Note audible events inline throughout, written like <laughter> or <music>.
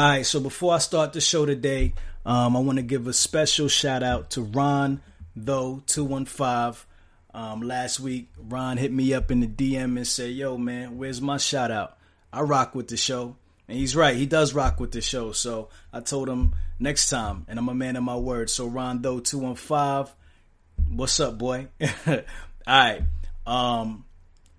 All right, so before I start the show today, um, I want to give a special shout out to Ron though two one five. Um, last week, Ron hit me up in the DM and said, "Yo, man, where's my shout out? I rock with the show." And he's right, he does rock with the show. So I told him next time, and I'm a man of my word. So Ron though two one five, what's up, boy? <laughs> All right, um,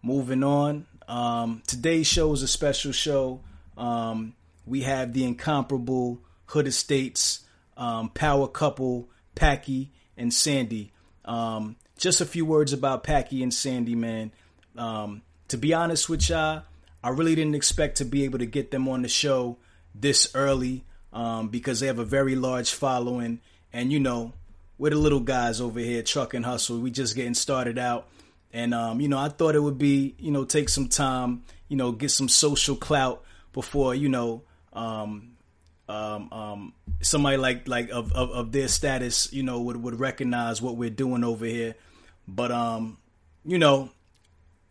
moving on. Um, today's show is a special show. Um, we have the incomparable Hood Estates um, power couple, Paki and Sandy. Um, just a few words about Paki and Sandy, man. Um, to be honest with y'all, I really didn't expect to be able to get them on the show this early um, because they have a very large following. And, you know, we're the little guys over here, Trucking Hustle. We just getting started out. And, um, you know, I thought it would be, you know, take some time, you know, get some social clout before, you know, um, um, um, somebody like like of, of, of their status, you know, would would recognize what we're doing over here. But um, you know,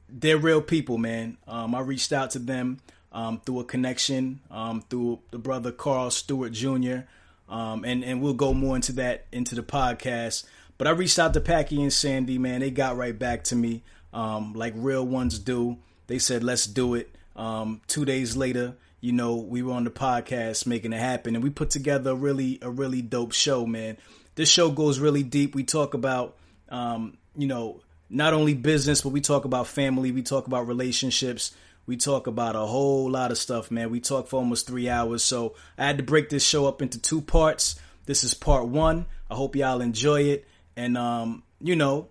they're real people, man. Um, I reached out to them um, through a connection um, through the brother Carl Stewart Jr. Um, and and we'll go more into that into the podcast. But I reached out to Paki and Sandy, man. They got right back to me, um, like real ones do. They said, "Let's do it." Um, two days later, you know, we were on the podcast making it happen, and we put together a really a really dope show, man. This show goes really deep. We talk about, um, you know, not only business, but we talk about family. We talk about relationships. We talk about a whole lot of stuff, man. We talk for almost three hours, so I had to break this show up into two parts. This is part one. I hope y'all enjoy it, and um, you know,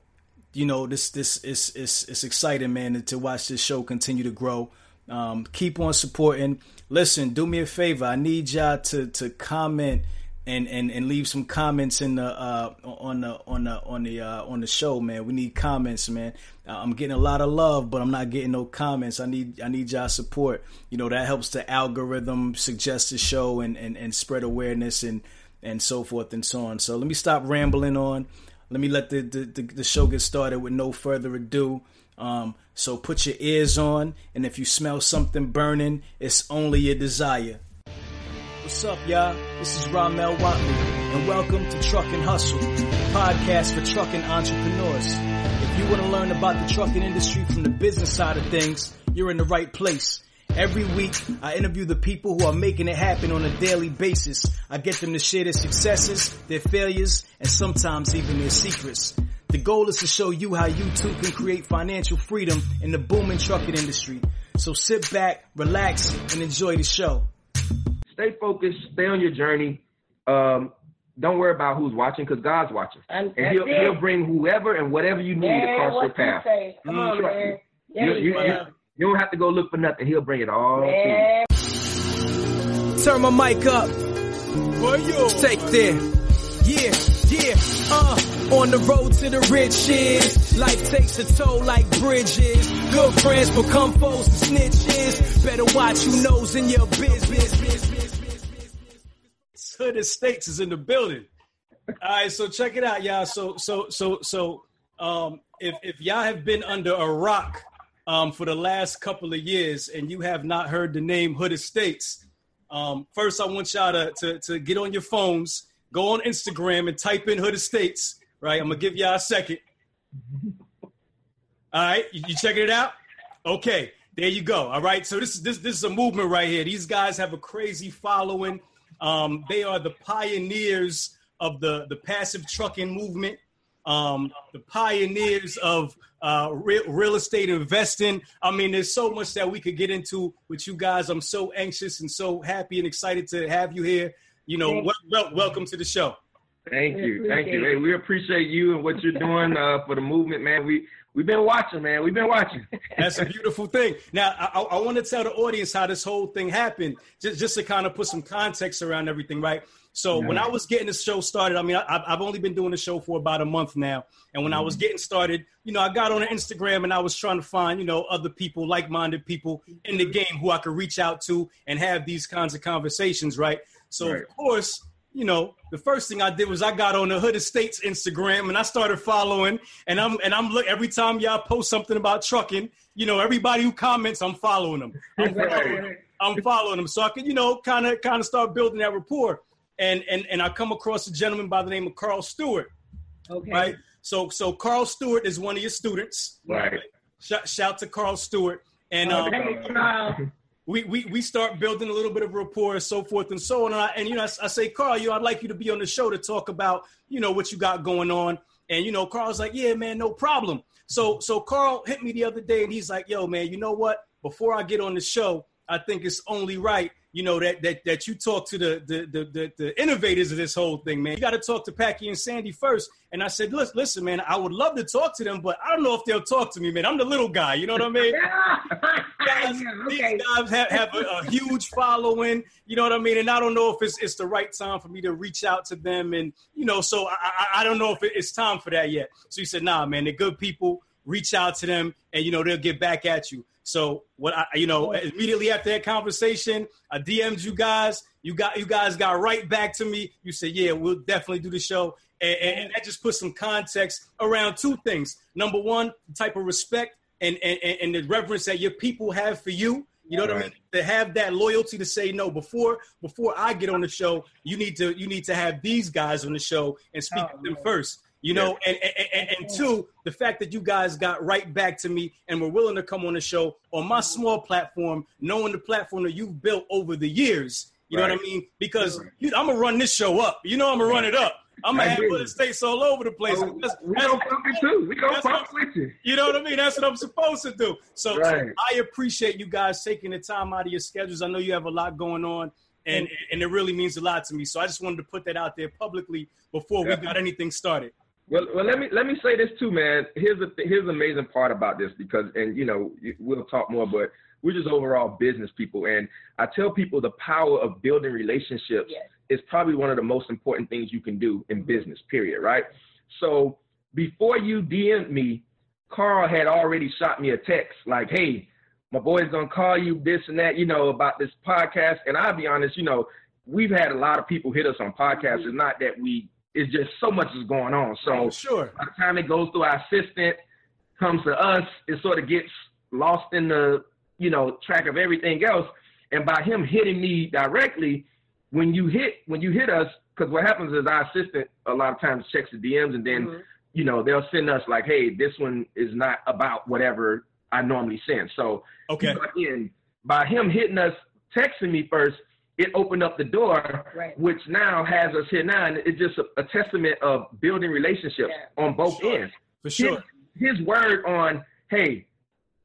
you know, this this is is it's exciting, man, to watch this show continue to grow. Um, keep on supporting. Listen, do me a favor. I need y'all to to comment and and and leave some comments in the uh, on the on the on the uh, on the show, man. We need comments, man. Uh, I'm getting a lot of love, but I'm not getting no comments. I need I need y'all support. You know that helps the algorithm suggest the show and and and spread awareness and and so forth and so on. So let me stop rambling on. Let me let the the, the, the show get started with no further ado. Um, so put your ears on, and if you smell something burning, it's only your desire. What's up, y'all? This is Ramel Watley, and welcome to Trucking Hustle, podcast for trucking entrepreneurs. If you want to learn about the trucking industry from the business side of things, you're in the right place. Every week, I interview the people who are making it happen on a daily basis. I get them to share their successes, their failures, and sometimes even their secrets. The goal is to show you how you too can create financial freedom in the booming trucking industry. So sit back, relax, and enjoy the show. Stay focused, stay on your journey. Um, don't worry about who's watching because God's watching. And, and he'll, he'll bring whoever and whatever you need man, across your path. You Come mm, on, man. You, you, you, you, don't have to go look for nothing. He'll bring it all man. to you. Turn my mic up. Take there. Yeah, yeah, uh. On the road to the riches, life takes a toll like bridges. Good friends become foes and snitches. Better watch who knows in your business. Hood Estates is in the building. All right, so check it out, y'all. So, so, so, so, um, if if y'all have been under a rock um, for the last couple of years and you have not heard the name Hood Estates, um, first I want y'all to, to to get on your phones, go on Instagram and type in Hood Estates right? I'm gonna give y'all a second. All right, you, you checking it out? Okay, there you go. All right, so this is this this is a movement right here. These guys have a crazy following. Um, they are the pioneers of the the passive trucking movement. Um, the pioneers of uh, real, real estate investing. I mean, there's so much that we could get into with you guys. I'm so anxious and so happy and excited to have you here. You know, well, well, welcome to the show. Thank you, thank you. Hey, we appreciate you and what you're doing uh, for the movement, man. We we've been watching, man. We've been watching. <laughs> That's a beautiful thing. Now, I, I want to tell the audience how this whole thing happened, just just to kind of put some context around everything, right? So yeah. when I was getting the show started, I mean, I, have only been doing the show for about a month now, and when mm-hmm. I was mm-hmm. getting started, you know, I got on Instagram and I was trying to find, you know, other people, like-minded people in the game who I could reach out to and have these kinds of conversations, right? So right. of course you know, the first thing I did was I got on the Hood Estates Instagram and I started following. And I'm and I'm look every time y'all post something about trucking, you know, everybody who comments, I'm following them. I'm following them. I'm following him, so I can, you know, kind of kind of start building that rapport. And and and I come across a gentleman by the name of Carl Stewart. Okay. Right. So so Carl Stewart is one of your students. Right. Shout, shout to Carl Stewart. And um, we, we we start building a little bit of rapport and so forth and so on. And, I, and you know, I, I, say, Carl, you know, I'd like you to be on the show to talk about, you know, what you got going on. And you know, Carl's like, yeah, man, no problem. So so Carl hit me the other day and he's like, yo, man, you know what? Before I get on the show, I think it's only right, you know, that that that you talk to the the the, the, the innovators of this whole thing, man. You got to talk to Paki and Sandy first. And I said, listen, listen, man, I would love to talk to them, but I don't know if they'll talk to me, man. I'm the little guy, you know what I mean? <laughs> guys, <laughs> okay. These guys have, have a, a, huge following, you know what I mean? And I don't know if it's it's the right time for me to reach out to them, and you know, so I I, I don't know if it's time for that yet. So he said, nah, man, they're good people. Reach out to them, and you know they'll get back at you. So what I, you know, immediately after that conversation, I DM'd you guys. You got you guys got right back to me. You said, "Yeah, we'll definitely do the show," and, and that just put some context around two things. Number one, the type of respect and, and and the reverence that your people have for you. You know what right. I mean? To have that loyalty to say no before before I get on the show, you need to you need to have these guys on the show and speak oh, to them man. first. You know, yeah. and, and, and, and, two, the fact that you guys got right back to me and were willing to come on the show on my small platform, knowing the platform that you've built over the years. You right. know what I mean? Because you, I'm gonna run this show up. You know, I'm gonna run it up. I'm gonna have states all over the place. Oh, that's, we don't fuck it too. We don't fuck with you. You know what I mean? That's what I'm supposed to do. So, right. so I appreciate you guys taking the time out of your schedules. I know you have a lot going on and and it really means a lot to me. So I just wanted to put that out there publicly before we got anything started. Well, well, let me let me say this too, man. Here's the here's the amazing part about this because, and you know, we'll talk more, but we're just overall business people, and I tell people the power of building relationships yes. Is probably one of the most important things you can do in business. Period. Right. So before you DM me, Carl had already shot me a text like, "Hey, my boy's gonna call you this and that, you know, about this podcast." And I'll be honest, you know, we've had a lot of people hit us on podcasts. It's not that we it's just so much is going on. So oh, sure. by the time it goes through our assistant, comes to us, it sort of gets lost in the you know track of everything else. And by him hitting me directly, when you hit when you hit us, because what happens is our assistant a lot of times checks the DMs and then mm-hmm. you know they'll send us like, hey, this one is not about whatever I normally send. So okay, in by him hitting us, texting me first, it opened up the door, right. which now has us here now. And it's just a, a testament of building relationships yeah. on both sure. ends. For sure. His, his, word on, hey,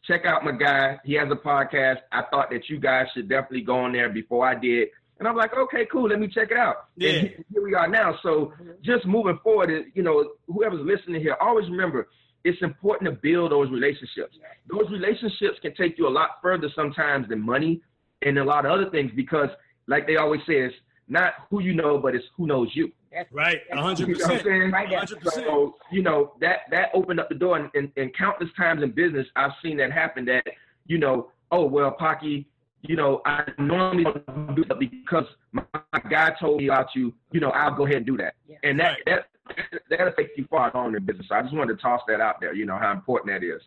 check out my guy. He has a podcast. I thought that you guys should definitely go on there before I did. And I'm like, okay, cool. Let me check it out. Yeah. And here we are now. So mm-hmm. just moving forward, you know, whoever's listening here, always remember it's important to build those relationships. Those relationships can take you a lot further sometimes than money and a lot of other things because – like they always say, it's not who you know, but it's who knows you. Right, hundred percent. you know percent. Right so you know that that opened up the door, and, and, and, countless times in business, I've seen that happen. That you know, oh well, Paki, you know, I normally don't do that because my, my guy told me about you. You know, I'll go ahead and do that, yeah. and that right. that that'll take you far on in business. So I just wanted to toss that out there. You know how important that is.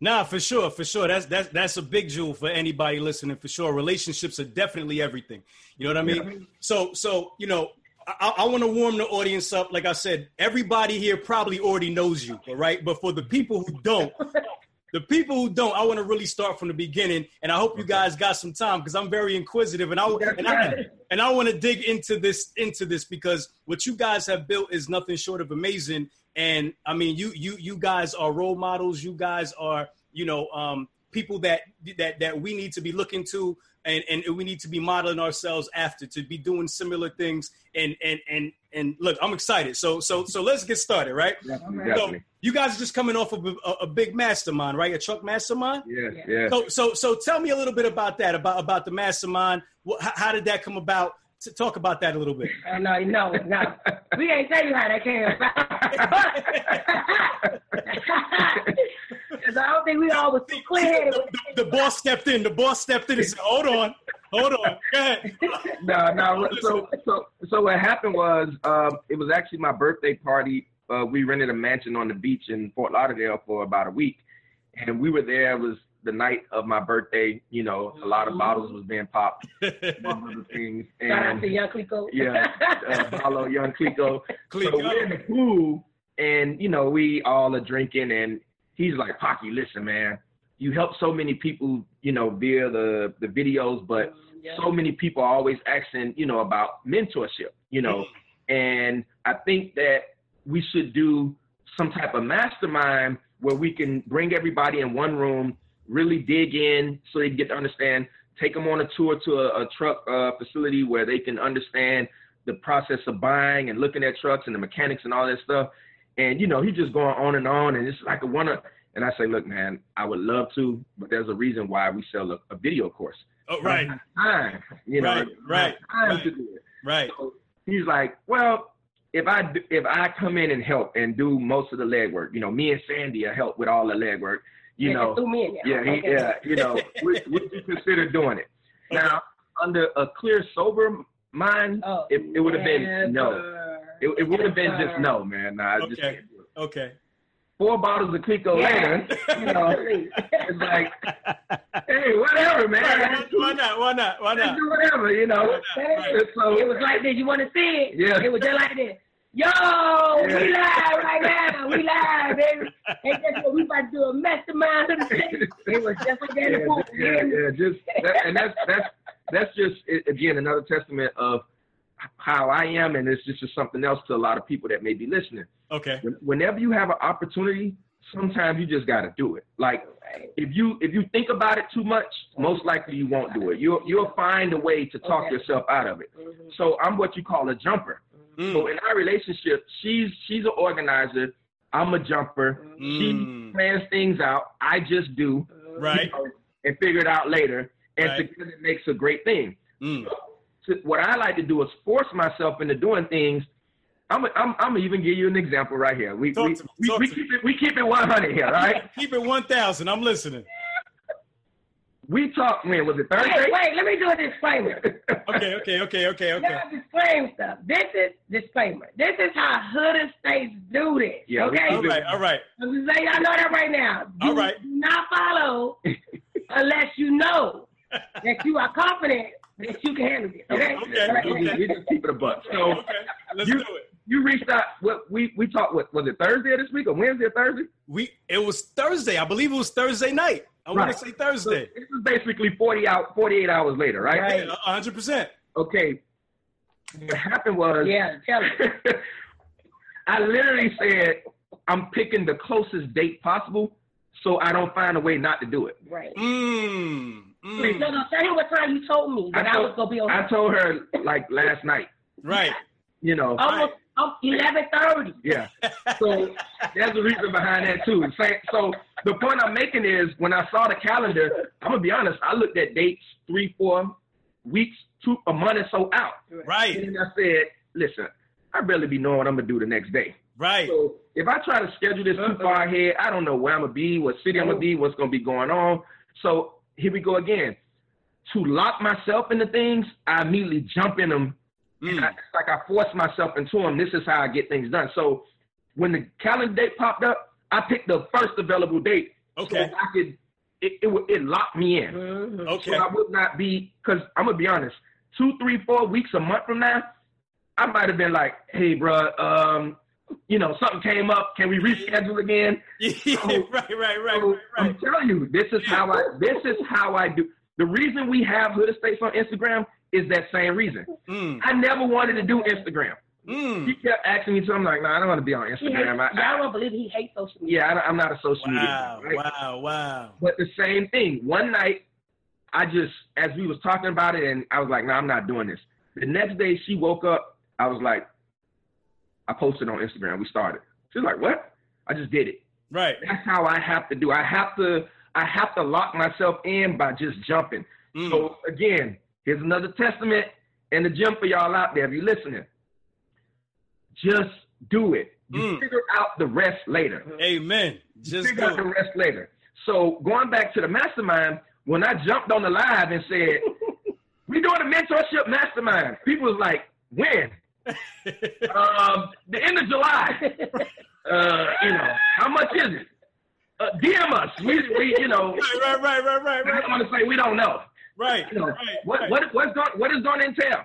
Nah, for sure, for sure. That's that's that's a big jewel for anybody listening. For sure, relationships are definitely everything. You know what I mean? Yeah. So so you know, I, I want to warm the audience up. Like I said, everybody here probably already knows you, right? But for the people who don't, the people who don't, I want to really start from the beginning. And I hope you guys got some time because I'm very inquisitive, and I and I, and I want to dig into this into this because what you guys have built is nothing short of amazing. And I mean, you you you guys are role models. You guys are you know um, people that that that we need to be looking to, and and we need to be modeling ourselves after to be doing similar things. And and and and look, I'm excited. So so so let's get started, right? Definitely. So you guys are just coming off of a, a, big mastermind, right? A truck mastermind. Yeah, yeah. So so so tell me a little bit about that, about about the mastermind. How, how did that come about? To talk about that a little bit. Uh, no, no, no. we ain't tell you how that came about. <laughs> Because I don't think we all was too clear. The, the, the, boss stepped in. The boss stepped in and said, "Hold on, hold on, go ahead." No, no. So, so, so what happened was, um, it was actually my birthday party. Uh, we rented a mansion on the beach in Fort Lauderdale for about a week, and we were there. It was the night of my birthday. You know, a lot of bottles was being popped, <laughs> among other things. Shout out And to Young Clicquot. yeah, uh, Paulo, young Clicquot. <laughs> Clicquot. So we're in the pool, and you know, we all are drinking, and he's like, "Paki, listen, man, you help so many people, you know, via the the videos, but Yeah. so many people are always asking, you know, about mentorship, you know, <laughs> and I think that we should do some type of mastermind where we can bring everybody in one room, really dig in, so they can get to understand. Take them on a tour to a, a truck uh, facility where they can understand the process of buying and looking at trucks and the mechanics and all that stuff. And you know, he's just going on and on, and it's like a one. And I say, look, man, I would love to, but there's a reason why we sell a, a video course. Oh, right, I don't have time, you know, Right, I don't have right, right. to do it. right. So he's like, well, if I do- if I come in and help and do most of the legwork, you know, me and Sandy will help with all the legwork, you yeah, know, just threw me in there. yeah, he, Okay. yeah, you know, <laughs> would, would you consider doing it? Now, under a clear, sober mind, Oh, it, it would have been no. It, it would have been just no, man. Nah, I just Okay. can't do it. Okay. Four bottles of Clicquot Yeah. later, you know, <laughs> it's like, hey, whatever, man. Why why not? Why not? Why Let's not? do whatever, you know. Right. And so, It was like this. You want to see it? Yeah. It was just like this. Yo, Yeah. we live right now. We live, baby. And guess what? We about to do a mastermind of the city. It was just like that. yeah, the yeah, yeah, just that, and that's that's that's just again another testament of how I am, and it's just, just something else to a lot of people that may be listening. Okay. Whenever you have an opportunity, sometimes you just got to do it. Like if you if you think about it too much, most likely you won't do it. You'll you'll find a way to talk Okay. yourself out of it. Mhm. So I'm what you call a jumper. So Mm. in our relationship, she's she's an organizer. I'm a jumper. She Mm. plans things out. I just do Right. you know, and figure it out later. And Right. together it makes a great thing. Mm. So what I like to do is force myself into doing things. I'm I'm, I'm gonna even give you an example right here. We Talk we, we, we keep it we keep it 100 here, right? <laughs> Keep it one thousand. I'm listening. We talked when was it Thursday? wait, let me do a disclaimer. <laughs> Okay. Okay. Okay. Okay. Okay. Let me disclaim stuff. This is disclaimer. This is how Hood Estates do this. Yeah, okay? All right. All right. I'm just letting y'all know that right now. Do All right. Do not follow <laughs> unless you know that you are confident that you can handle this. Okay? Okay, All right, we, just, we just keep it a buck. So Okay. Let's You- do it. you reached out. What we we talked. What was it Thursday of this week or Wednesday or Thursday? We. It was Thursday. I believe it was Thursday night. I want Right. to say So Thursday. this is basically 40 out 48 hours later, right? Right. Yeah, a hundred percent. Okay. What happened was Yeah, tell me. <laughs> I literally said, I'm picking the closest date possible so I don't find a way not to do it. Right. Mm. No, mm. no, tell him what time you told me that I, told- was gonna be on. I told her like last night, Right. you know. almost um, eleven thirty. Yeah. So there's a reason behind that too. Say- So the point I'm making is when I saw the calendar, I'm gonna be honest, I looked at dates three, four weeks, two a month or so out. Right. And then I said, listen, I barely be knowing what I'm gonna do the next day. Right. So if I try to schedule this too far ahead, I don't know where I'm gonna be, what city I'm gonna be, what's gonna be going on. So here we go again. To lock myself into things, I immediately jump in them. And I, Mm. it's like I force myself into them. This is how I get things done. So when the calendar date popped up, I picked the first available date. Okay. So I could it it, would- it locked me in. Mhm. Okay. So I would not be because I'm gonna be honest. Two, three, four weeks, a month from now, I might have been like, "Hey, bro, um, you know, something came up. Can we reschedule again?" <laughs> Yeah, right. Right. Right. So Right. I'm telling you, this is how I. This is how I do. The reason we have Hood Estates on Instagram is that same reason. Mm. I never wanted to do Instagram. He Mm. kept asking me, so I'm like, "No, I don't want to be on He hates, Instagram." I, I, don't believe he hates social media. yeah, I, I'm not a social Wow. media. guy, right? Wow. Wow. But the same thing. One night, I just, as we was talking about it, and I was like, no, I'm not doing this. The next day, she woke up. I was like, I posted on Instagram. We started. She's like, what? I just did it. Right. That's how I have to do. I have to. I have to lock myself in by just jumping. Mm. So again, here's another testament in the gym for y'all out there. If you're listening, just do it. You Mm. figure out the rest later Amen. Just figure out the rest later. So going back to the mastermind, when I jumped on the live and said, <laughs> "We doing a mentorship mastermind," people was like, "When?" <laughs> um, the end of July. <laughs> Uh, you know, how much is it? uh, DM us. We, we, you know, Right, right, right, right, right, right. want to say we don't know. Right, You know, right, what, right. what, what's going, what is going to entail?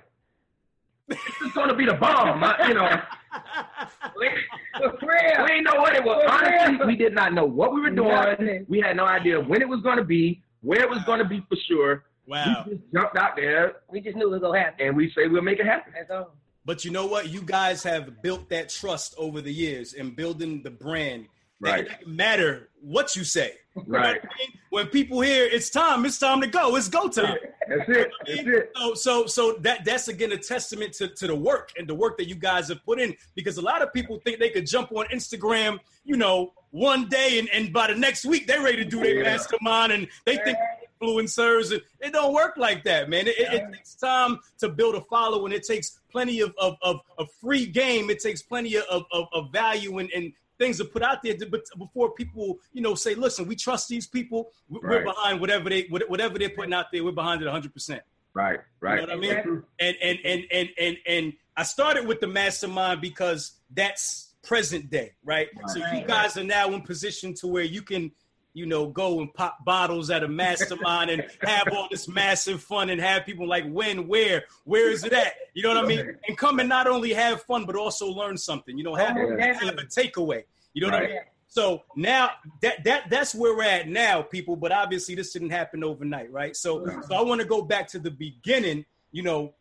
This is going to be the bomb. I- you know, <laughs> we, For we didn't know what it was. For real. Honestly, we did not know what we were doing. Nothing. We had no idea when it was going to be, where it was going to be for sure. Wow. We just jumped out there We just knew it was gonna happen. and we say we'll make it happen. That's all. But you know what? You guys have built that trust over the years and building the brand. Right. It doesn't matter what you say. You know Right. I mean? When people hear it's time, it's time to go. It's go time. That's it. That's it. So, so, so that that's again a testament to, to the work and the work that you guys have put in. Because a lot of people think they could jump on Instagram, you know, one day and, and by the next week they're ready to do their Yeah. mastermind and they think influencers. And it don't work like that, man. It, it, it takes time to build a following. It takes plenty of of, of, of free game. It takes plenty of, of, of value and, and things to put out there to, before people, you know, say, listen, we trust these people. We- We're Right. behind whatever they whatever they're putting out there. We're behind it 100. percent Right. Right. you know what I mean? And and and and and and I started with the mastermind because that's present day, right? So you guys are now in position to where you can, you know, go and pop bottles at a mastermind and <laughs> have all this massive fun and have people like when, where, where is it at? You know what I mean? And come and not only have fun but also learn something. You know, have, Oh, have a takeaway. You know what I mean? So now that that that's where we're at now, people. But obviously, this didn't happen overnight, right? So so I want to go back to the beginning. You know,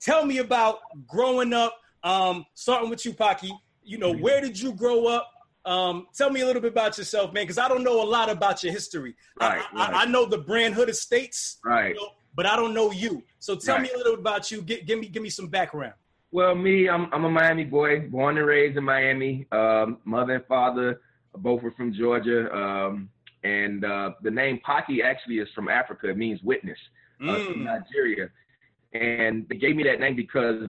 tell me about growing up. Um, starting with you, Paki. You know, where did you grow up? Um, tell me a little bit about yourself, man, because I don't know a lot about your history. I- Right, I, I, right. I know the Brand Hood Estates, Right. you know, but I don't know you. So tell me a little bit about you. Give, give me give me some background. Well, me, I'm I'm a Miami boy, born and raised in Miami. Um, mother and father both were from Georgia. Um, and uh, the name Paki actually is from Africa. It means witness. Uh, from Mm. Nigeria. And they gave me that name because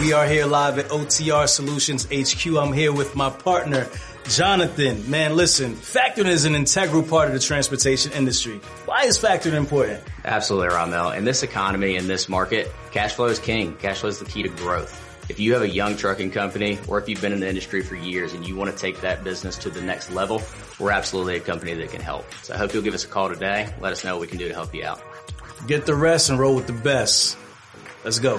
We are here live at OTR Solutions HQ. I'm here with my partner, Jonathan. Man, listen, factoring is an integral part of the transportation industry. Why is factoring important? Absolutely, Ramel. In this economy, in this market, cash flow is king. Cash flow is the key to growth. If you have a young trucking company or if you've been in the industry for years and you want to take that business to the next level, we're absolutely a company that can help. So I hope you'll give us a call today. Let us know what we can do to help you out. Get the rest and roll with the best. Let's go.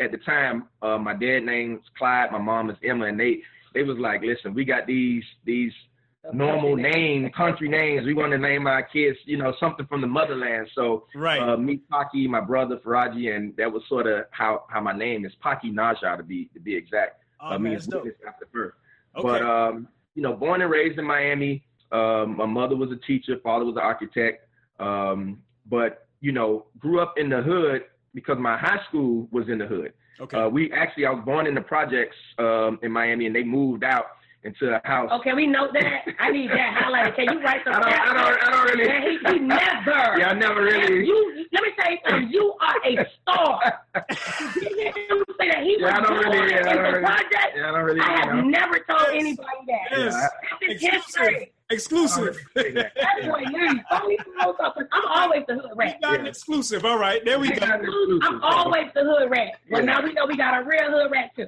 At the time, uh, my dad name's Clyde, my mom is Emma, and they they was like, listen, we got these these normal name country names. We want to name our kids, you know, something from the motherland. So Right. uh, me, Paki, my brother Faraji, and that was sort of how how my name is Paki Naja to be to be exact. Oh, uh, man, means dope. after birth. Okay. But um, you know, born and raised in Miami. Um, my mother was a teacher, father was an architect. Um, but you know, grew up in the hood because my high school was in the hood. okay. Uh, we actually, I was born in the projects um, in Miami, and they moved out into a house. Okay, we know that. I need that highlighted. Can you write some? <laughs> I don't, I don't, I don't really. Man, he, he never. yeah, I never really. You, let me tell you something. You are a star. <laughs> you didn't hear him say that he Yeah, I was don't born really- yeah, I in don't the really- Yeah, I don't really. I have know. never told anybody that. Yes. That's his Exclusive. history. Exclusive. I don't really say that. That boy leaves. Only knows something. I'm always the hood rat. We got an exclusive. All right. There we We go. got an exclusive, I'm always the hood rat. Well, now we know we got a real hood rat too.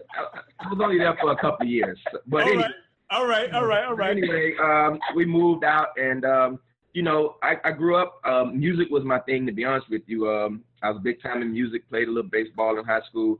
I was only there for a couple of years, but All anyway. right. All right. All right. All right. Anyway, um, we moved out, and um, you know, I, I grew up. Um, music was my thing, to be honest with you. Um, I was big time in music. Played a little baseball in high school.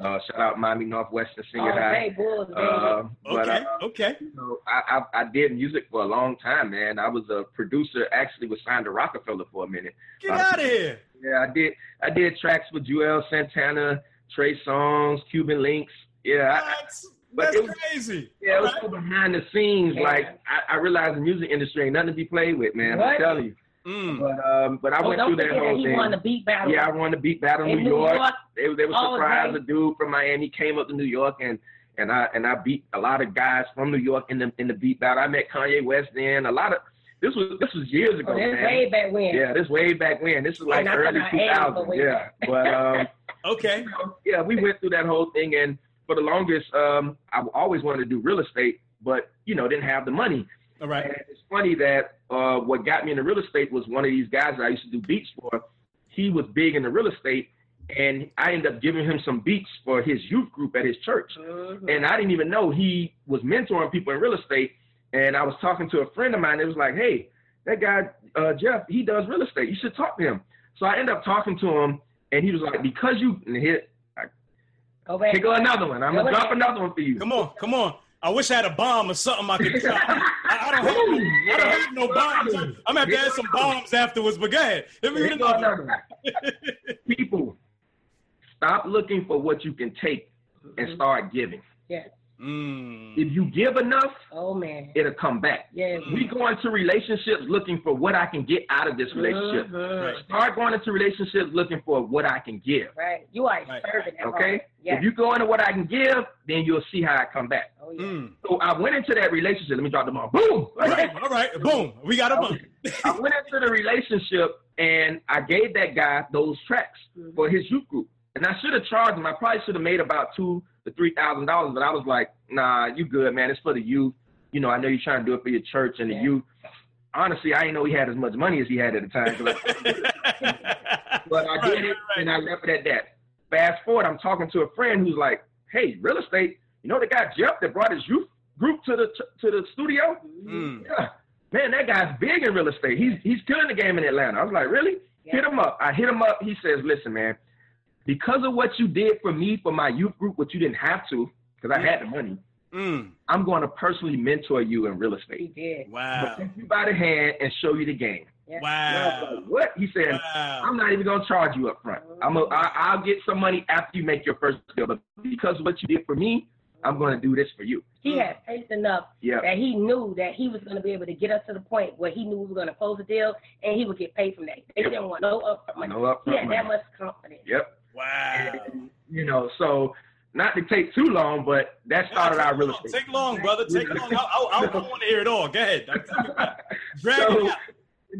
Uh, shout out Miami Northwestern Senior Oh, High. hey, Bulls, baby. Uh, but, Okay. uh, Okay. you know, I, I I did music for a long time, man. I was a producer. Actually, was signed to Rockefeller for a minute. Get out of here. Yeah, I did. I did tracks with Juelz Santana, Trey Songz, Cuban Links. Yeah, I, That's, but that's it was- crazy. yeah, it was All so behind the scenes. Yeah. Like I, I realized the music industry ain't nothing to be played with, man. What? I'm telling you. Mm. But um, but I oh, went through that forget that whole thing. won the beat battle. yeah, I won the beat battle in in New York. They they were Oh, surprised. okay. A dude from Miami came up to New York and and I and I beat a lot of guys from New York in the in the beat battle. I met Kanye West then. A lot of this was this was years ago, Oh, that's man. way back when. Yeah, this way back when. This is like not early talking about 2000s. age, but way Yeah, back. but um. <laughs> Okay. yeah, we went through that whole thing, and for the longest, um, I always wanted to do real estate, but you know, didn't have the money. All right. And it's funny that uh, what got me into real estate was one of these guys that I used to do beats for. He was big into real estate, and I ended up giving him some beats for his youth group at his church. Mhm. And I didn't even know he was mentoring people in real estate. And I was talking to a friend of mine. It was like, hey, that guy uh, Jeff, he does real estate. You should talk to him. So I ended up talking to him, and he was like, because you and here, Go back. here go another one. I'm Go gonna ahead. drop another one for you. Come on, come on. I wish I had a bomb or something I could <laughs> drop. I, I don't have, no- I don't have no bombs. I'm gonna have to add some bombs afterwards. But go ahead. Let me Here another. another. People, stop looking for what you can take and mm-hmm. start giving. Yes. Mm. If you give enough, Oh man. it'll come back. Yes. We go into relationships looking for what I can get out of this relationship. Mhm. Right. Start going into relationships looking for what I can give. Right. You are Right. serving that Okay? Yes. If you go into what I can give, then you'll see how I come back. oh, yeah. Mm. So I went into that relationship. Let me drop them all. Boom! All right, all right. Boom. We got a bomb. <laughs> I went into the relationship and I gave that guy those tracks Mhm. for his youth group. And I should have charged him. I probably should have made about two to three thousand dollars, but I was like, nah, you good, man. It's for the youth. You know, I know you're trying to do it for your church and the youth. Honestly, I didn't know he had as much money as he had at the time. I- <laughs> But I did Right, it right. and I left it at that. Fast forward, I'm talking to a friend who's like, "Hey, real estate. You know the guy Jeff that brought his youth group to the to the studio? Mm. Yeah, man, that guy's big in real estate. He's he's killing the game in Atlanta." I was like, "Really?" Yeah. Hit him up. I hit him up. He says, "Listen, man, because of what you did for me for my youth group, which you didn't have to, because I had the money, Mm. I'm going to personally mentor you in real He estate, did. but Wow. take you by the hand and show you the game." Yeah. And I was Wow. like, "What?" He said. Wow. I'm not even gonna charge you up front. I'm a, I, I'll get some money after you make your first deal, but because of what you did for me, I'm gonna do this for you. He had faith enough Yeah, that he knew that he was going to be able to get us to the point where he knew we were going to close the deal and he would get paid from that. They didn't want no upfront money. no He upfront had money. that much confidence. Yep. Wow. You know, so not to take too long, but that started our real estate. Take long, brother. Take <laughs> long. I, I, I, want to hear it all. Go ahead. <laughs> Drag So- it out.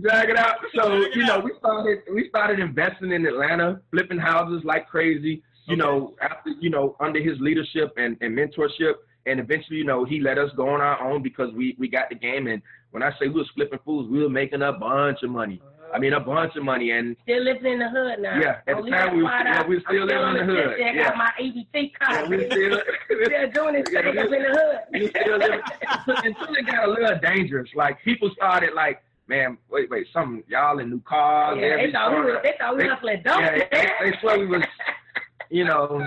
Drag it out. So Drag you know, out. we started we started investing in Atlanta, flipping houses like crazy. You Okay. know, after you know, under his leadership and, and mentorship, and eventually, you know, he let us go on our own because we we got the game. And when I say we was flipping fools, we were making a bunch of money. I mean, a bunch of money. And Still living in the hood now. Yeah, at the Don't leave time that we was- quiet yeah, we was still I'm living in on the hood, fifth. I yeah. got my ABC card. we still, <laughs> Still doing this <laughs> Yeah, thing we- up in the hood. <laughs> we still living, until it got a little dangerous. Like people started like, man, wait, wait, some y'all in new cars. Yeah, they thought we corner. were, they thought we They- hustling dope. yeah, they, they swear we was, you know,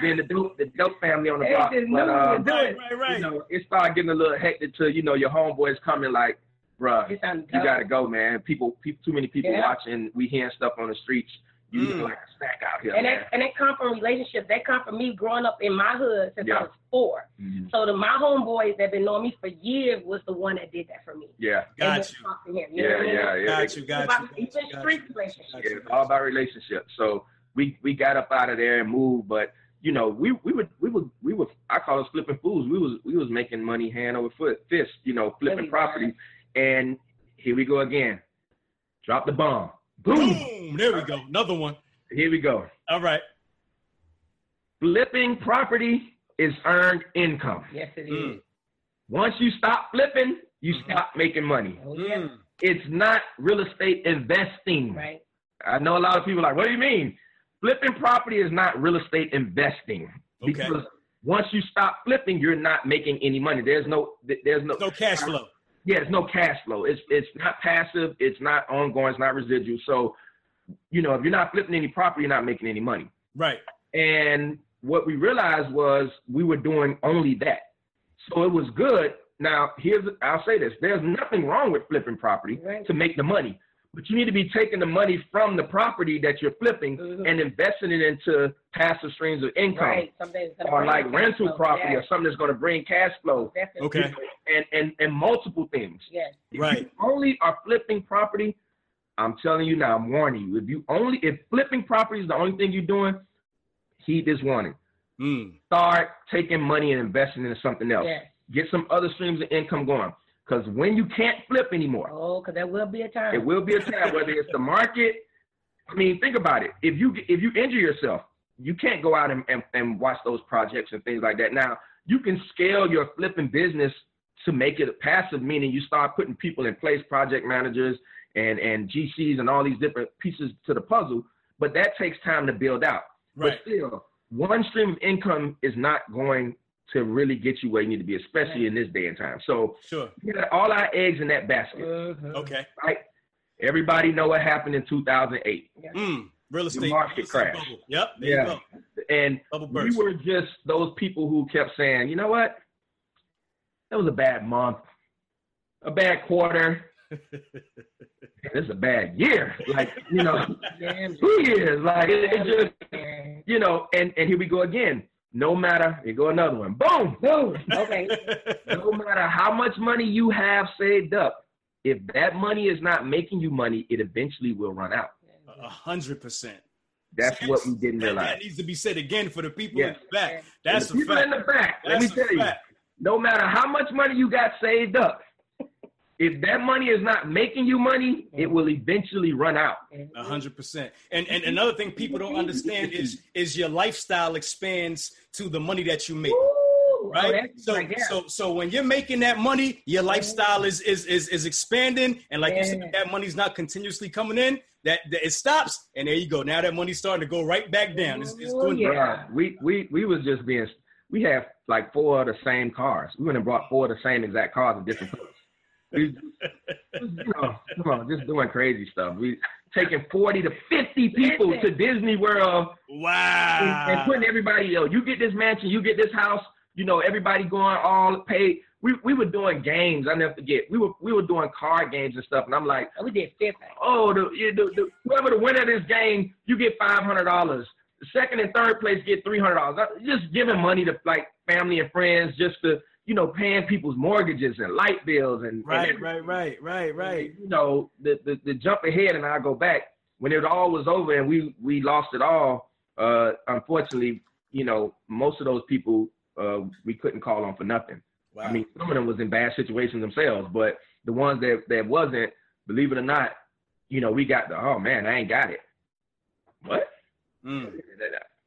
being the dope, the dope family on the They block. just knew But, we uh, Right, right, right. you know, it started getting a little hectic to, you know, your homeboys coming like, bruh, It's on you gotta go, man. People, people too many people Yeah. watching. We hearing stuff on the streets. You Mm. look like a snack out here, And man. that, and that come from relationships. That come from me growing up in my hood since Yeah. I was four. Mhm. So the my homeboys that been knowing me for years was the one that did that for me. Yeah, They Got went you. to talk to him, you yeah, know what I mean? yeah, yeah. Got you. It's Got about- you. it's a got you, street got you, relationship. Yeah, it's all about relationships. So we we got up out of there and moved, but you know we we would we would we would I call us flipping fools. We was we was making money hand over foot fist, you know, flipping Really property. And here we go again. Drop the bomb. Boom. Boom. There we go. Another one. Here we go. All right. Flipping property is earned income. Yes, it is. Mm. Once you stop flipping, you Mhm. stop making money. Oh, yeah. Mm. It's not real estate investing. Right. I know a lot of people are like, what do you mean? Flipping property is not real estate investing. Okay. Because once you stop flipping, you're not making any money. There's no, there's no, No cash flow. Yeah, it's no cash flow. It's it's not passive. It's not ongoing. It's not residual. So, you know, if you're not flipping any property, you're not making any money. Right. And what we realized was we were doing only that. So it was good. Now, here's I'll say this: there's nothing wrong with flipping property Right. to make the money, but you need to be taking the money from the property that you're flipping Mhm. and investing it into passive streams of income, Right. Something or like rental flow. property, or something that's going to bring cash flow, Definitely. Okay. and and and multiple things. Yes. If Right. you only are flipping property, I'm telling you now, I'm warning you. If you only if flipping property is the only thing you're doing, heed this warning. Mm. Start taking money and investing into something else. Yes. Get some other streams of income going. Because when you can't flip anymore, Oh, because there will be a time. it will be a time whether it's the <laughs> market. I mean, think about it. If you if you injure yourself, you can't go out and, and, and watch those projects and things like that. Now, you can scale your flipping business to make it a passive, meaning you start putting people in place, project managers and, and GCs and all these different pieces to the puzzle. but that takes time to build out. Right. But still, one stream of income is not going to really get you where you need to be, especially in this day and time. So Sure. we got all our eggs in that basket, Mhm. Okay. right? Everybody know what happened in 2008. Mm. Real estate. market real estate crash. Bubble. Yep. There Yeah. you go. And Bubble we were just those people who kept saying, you know what? That was a bad month, a bad quarter. this is a bad year. Like, you know, Damn. two years. Like, it, it just, you know, and, and here we go again. No matter, here go another one. Boom. Boom. <laughs> Okay. No matter how much money you have saved up, if that money is not making you money, it eventually will run out. A hundred percent. That's what we didn't That, realize. that needs to be said again for the people in the back. That's the a people fact. in the back. Let me That's a tell you, no matter how much money you got saved up, if that money is not making you money, it mm-hmm. will eventually run out. A hundred percent. And and another thing people don't understand is is your lifestyle expands to the money that you make. Ooh, oh, Right. so right there. so so when you're making that money, your mm-hmm. lifestyle is is is, is expanding. And like you said, that money's not continuously coming in, that, that it stops. And there you go. Now that money's starting to go right back down. It's, it's Oh, yeah. We we we was just being. We have like four of the same cars. We went and brought four of the same exact cars in different colors. We, you know, come on, just doing crazy stuff. We taking forty to fifty people to Disney World and, Wow. and putting everybody, yo, you get this mansion, you get this house, you know, everybody going all paid. We we were doing games. I never forget. We were we were doing card games and stuff, and I'm like, oh, we did fifth. oh, the, the, the whoever the winner of this game, you get five hundred dollars. The second and third place get three hundred dollars. Just giving money to like family and friends, just to you know, paying people's mortgages and light bills and Right, and right, right, right, right. you know, the, the the jump ahead and I go back when it all was over and we we lost it all. Uh, unfortunately, you know, most of those people uh, we couldn't call on for nothing. Wow. I mean, some of them was in bad situations themselves, but the ones that that wasn't, believe it or not, you know, we got the oh man, I ain't got it. What? Mm.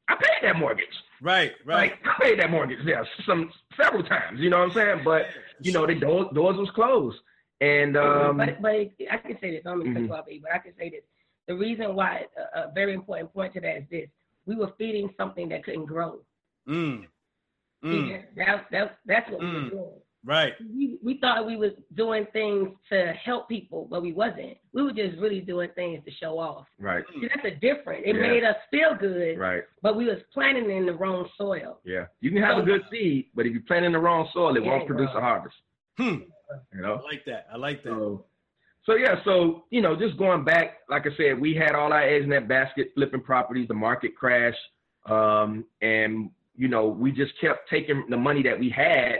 I paid that mortgage. Right, right. Like I paid that mortgage there some several times. You know what I'm saying? But you know, the doors, doors was closed, and um, but but I can say this. I'm gonna cut Mhm. you off, but I can say this. The reason why a, a very important point to that is this: we were feeding something that couldn't grow. Mm. See, Mm. that, that, that's what we Mm. were doing. Right. We, we thought we was doing things to help people, but we wasn't. We were just really doing things to show off. right, See, that's a different. It Yeah. made us feel good, right, but we was planting in the wrong soil. yeah. You can have a good seed, but if you plant in the wrong soil, it Yeah, won't produce well. a harvest. Hmm. You know. I know. like that. I like that. So, so yeah, so you know, just going back, like I said, we had all our eggs in that basket, flipping properties. The market crashed, um, and you know, we just kept taking the money that we had,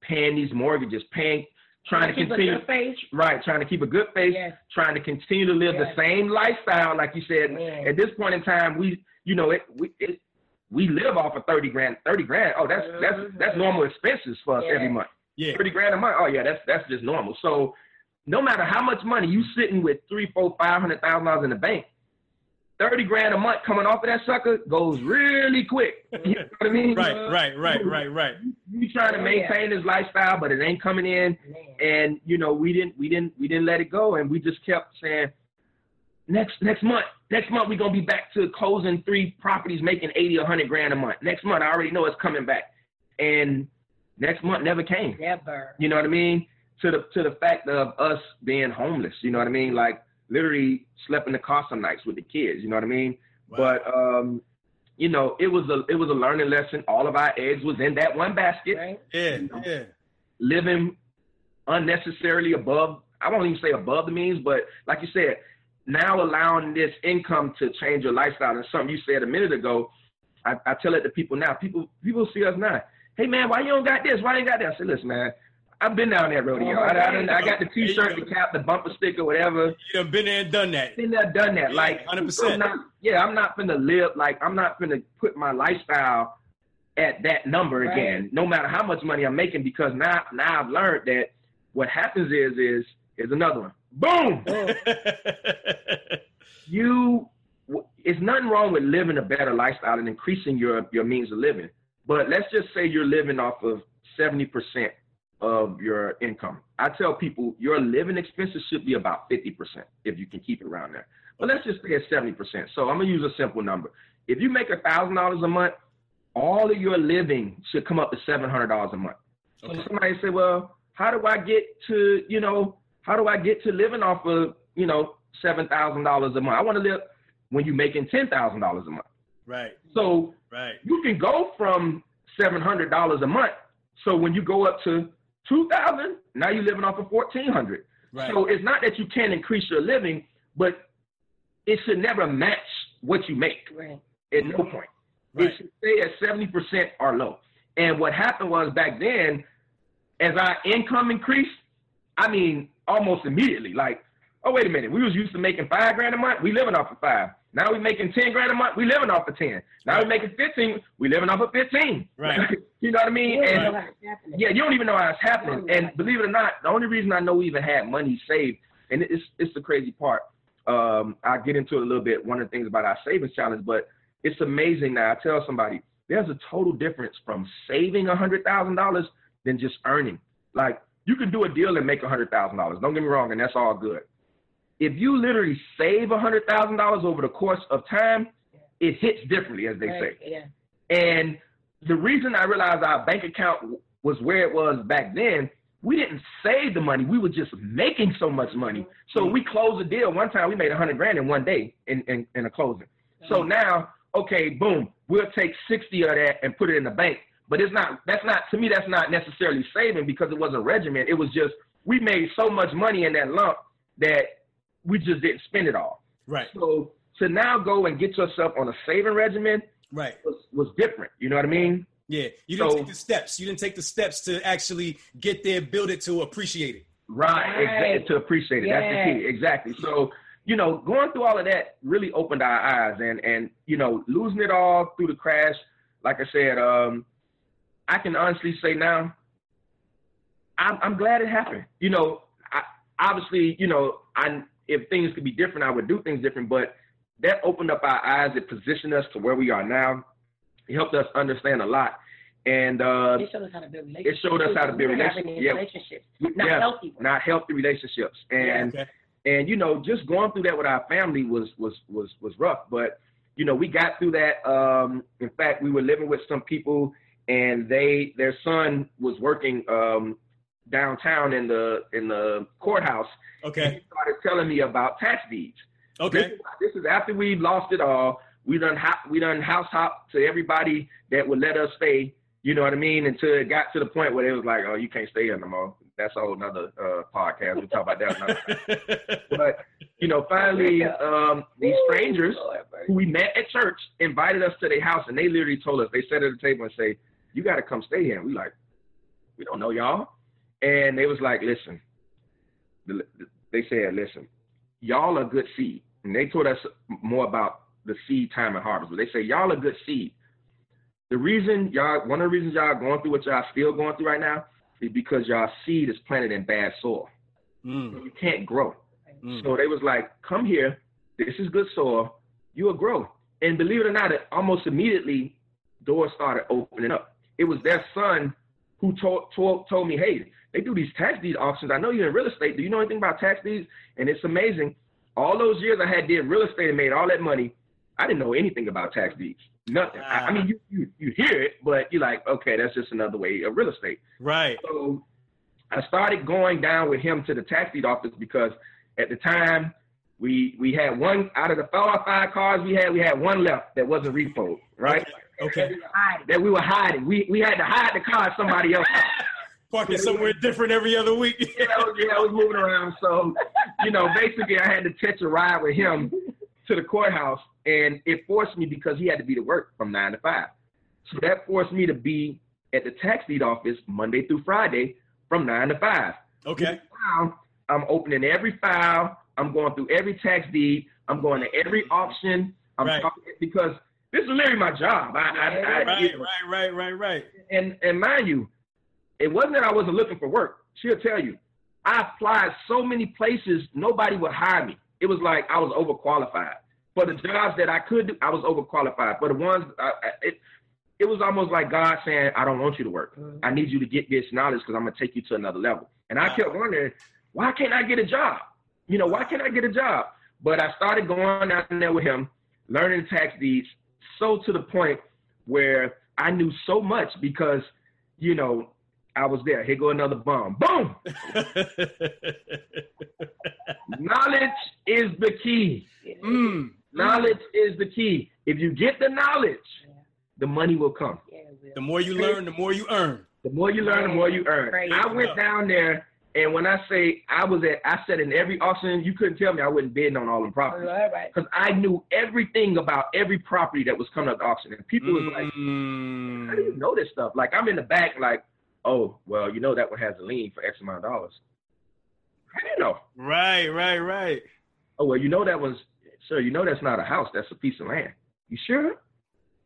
paying these mortgages, paying, trying to Keep a continue, good face. right, trying to keep a good face, Yes. trying to continue to live Yes. the same lifestyle, like you said. Man. At this point in time, we, you know, it, we, it, we live off of thirty grand. Thirty grand. Oh, that's that's mm-hmm. that's normal expenses for us Yeah. every month. Yeah. Thirty grand a month. Oh yeah, that's that's just normal. So no matter how much money you sitting with three, four, five hundred thousand dollars in the bank, thirty grand a month coming off of that sucker goes really quick. <laughs> You know what I mean? Right, uh, right, right, right, right. You trying to Oh, maintain this lifestyle, but it ain't coming in. And you know, we didn't we didn't we didn't let it go and we just kept saying next next month, next month we're gonna be back to closing three properties making eighty or hundred grand a month. Next month I already know it's coming back. And next month never came. Never. You know what I mean? To the to the fact of us being homeless. You know what I mean? Like literally slept in the car some nights with the kids. You know what I mean? Wow. But um, you know, it was a it was a learning lesson. All of our eggs was in that one basket. Right? yeah, yeah. Living unnecessarily above. I won't even say above the means, but like you said, now allowing this income to change your lifestyle and something you said a minute ago. I, I tell it to people now. People people see us now. Hey man, why you don't got this? Why you ain't got that? I say, listen man, I've been down that rodeo. I, I, done- I got the T-shirt, the cap, the bumper sticker, whatever. You done been there and done that. Been there, and done that. Yeah, Like 100%. I'm not, yeah, I'm not gonna live like I'm not gonna put my lifestyle at that number Right. again, no matter how much money I'm making, because now now I've learned that what happens is is is another one. Boom. <laughs> you it's nothing wrong with living a better lifestyle and increasing your your means of living. But let's just say you're living off of 70% of your income. I tell people your living expenses should be about 50% if you can keep it around there. But let's just say it's 70%. So I'm gonna use a simple number. If you make a thousand dollars a month, all of your living should come up to seven hundred dollars a month. So Okay. somebody say, well, how do I get to, you know, how do I get to living off of, you know, seven thousand dollars a month? I want to live when you're making ten thousand dollars a month. Right. So Right. you can go from seven hundred dollars a month. So when you go up to two thousand, now you're living off of fourteen hundred. Right. So it's not that you can't increase your living, but it should never match what you make Right. at no point. Right. It should stay at seventy percent or low. And what happened was back then, as our income increased, I mean almost immediately, like, oh wait a minute, we was used to making five grand a month, we living off of five. Now we making ten grand a month, we living off of ten. Now we making fifteen, we living off of fifteen. Right. <laughs> you know what I mean? And know how it's happening. yeah, you don't even know how it's happening. And believe it or not, the only reason I know we even had money saved, and it's it's the crazy part. Um, I'll get into it a little bit. One of the things about our savings challenge, but it's amazing now. I tell somebody there's a total difference from saving a hundred thousand dollars than just earning. Like you can do a deal and make a hundred thousand dollars. Don't get me wrong, and that's all good. If you literally save a hundred thousand dollars over the course of time, it hits differently, as they say. Yeah. And the reason I realized our bank account was where it was back then, we didn't save the money. We were just making so much money. So we closed a deal. One time we made a hundred grand in one day in, in, in a closing. So now, okay, boom, we'll take 60 of that and put it in the bank. But it's not, that's not, to me, that's not necessarily saving because it wasn't regimen. It was just, we made so much money in that lump that we just didn't spend it all. Right. So to now go and get yourself on a saving regimen Right. was, was different. You know what I mean? Yeah. You didn't So- take the steps. You didn't take the steps to actually get there, build it to appreciate it. Right, Right. exactly. To appreciate it. That's the key. Exactly. So, you know, going through all of that really opened our eyes and and you know, losing it all through the crash, like I said, um, I can honestly say now, I'm I'm glad it happened. You know, I obviously, you know, I if things could be different, I would do things different, but that opened up our eyes, it positioned us to where we are now. It helped us understand a lot. And uh It showed us how to build relationships. showed us how to build We were having relationships. Yeah. relationships. Not yeah, healthy ones. not healthy relationships. And Okay. and you know just going through that with our family was was was was rough but you know we got through that um in fact we were living with some people and they their son was working um downtown in the in the courthouse and Okay. he started telling me about tax deeds. Okay. is, this is after we lost it all. We done ho- we done house hop to everybody that would let us stay you know what I mean until it got to the point where it was like oh you can't stay here no more. That's a whole nother uh, podcast. We'll talk about that another time. <laughs> But you know, finally, um, these strangers who we met at church invited us to their house, and they literally told us they sat at the table and say, "You got to come stay here." And we like, we don't know y'all, and they was like, "Listen," they said, "Listen, y'all are good seed," and they told us more about the seed time and harvest. But they say y'all are good seed. The reason y'all, one of the reasons y'all going through what y'all still going through right now, is because y'all seed is planted in bad soil. Mm, You can't grow. mm. So they was like, come here. This is good soil. You will grow. And believe it or not, it almost immediately doors started opening up. It was their son who told, told, told me, hey, they do these tax deed auctions. I know you're in real estate. Do you know anything about tax deeds? And it's amazing. All those years I had did real estate and made all that money, I didn't know anything about tax deeds. Nothing. I, I mean, you, you, you hear it, but you're like, okay, that's just another way of real estate. Right. So I started going down with him to the tax deed office because at the time we we had one out of the four or five cars we had, we had one left that wasn't repo, right? Okay. Hiding. That we were hiding. We we had to hide the car somebody else. <laughs> Parking somewhere different every other week. <laughs> yeah, I was, yeah, I was moving around. So, you know, basically I had to catch a ride with him to the courthouse and it forced me because he had to be to work from nine to five. So that forced me to be at the tax deed office Monday through Friday from nine to five. Okay. Now I'm opening every file. I'm going through every tax deed. I'm going to every auction. I'm Right. talking because this is literally my job. I, I, I, Right, right, right, right, right. and and mind you, it wasn't that I wasn't looking for work. She'll tell you, I applied so many places, nobody would hire me. It was like I was overqualified for the jobs that I could do. I was overqualified for the ones. I, it, it was almost like God saying, I don't want you to work. Mhm. I need you to get this knowledge because I'm gonna take you to another level. And I kept wondering, why can't I get a job? You know, why can't I get a job? But I started going out there with him, learning tax deeds, so to the point where I knew so much because, you know, I was there. Here go another bomb. Boom! <laughs> knowledge is the key. mm. Knowledge is the key. If you get the knowledge, Yeah. the money will come. Yeah, will. The more you learn, the more you earn. The more you learn, the more you earn. Right. I went down there, and when I say I was at, I said in every auction, you couldn't tell me I wasn't bidding on all the All properties right. because I knew everything about every property that was coming up to auction. And people was like, Mm. "How do you know this stuff?" Like I'm in the back, like, "Oh, well, you know that one has a lien for X amount of dollars." How do you know? Right, right, right. Oh, well, you know that was, sir. You know that's not a house. That's a piece of land. You sure?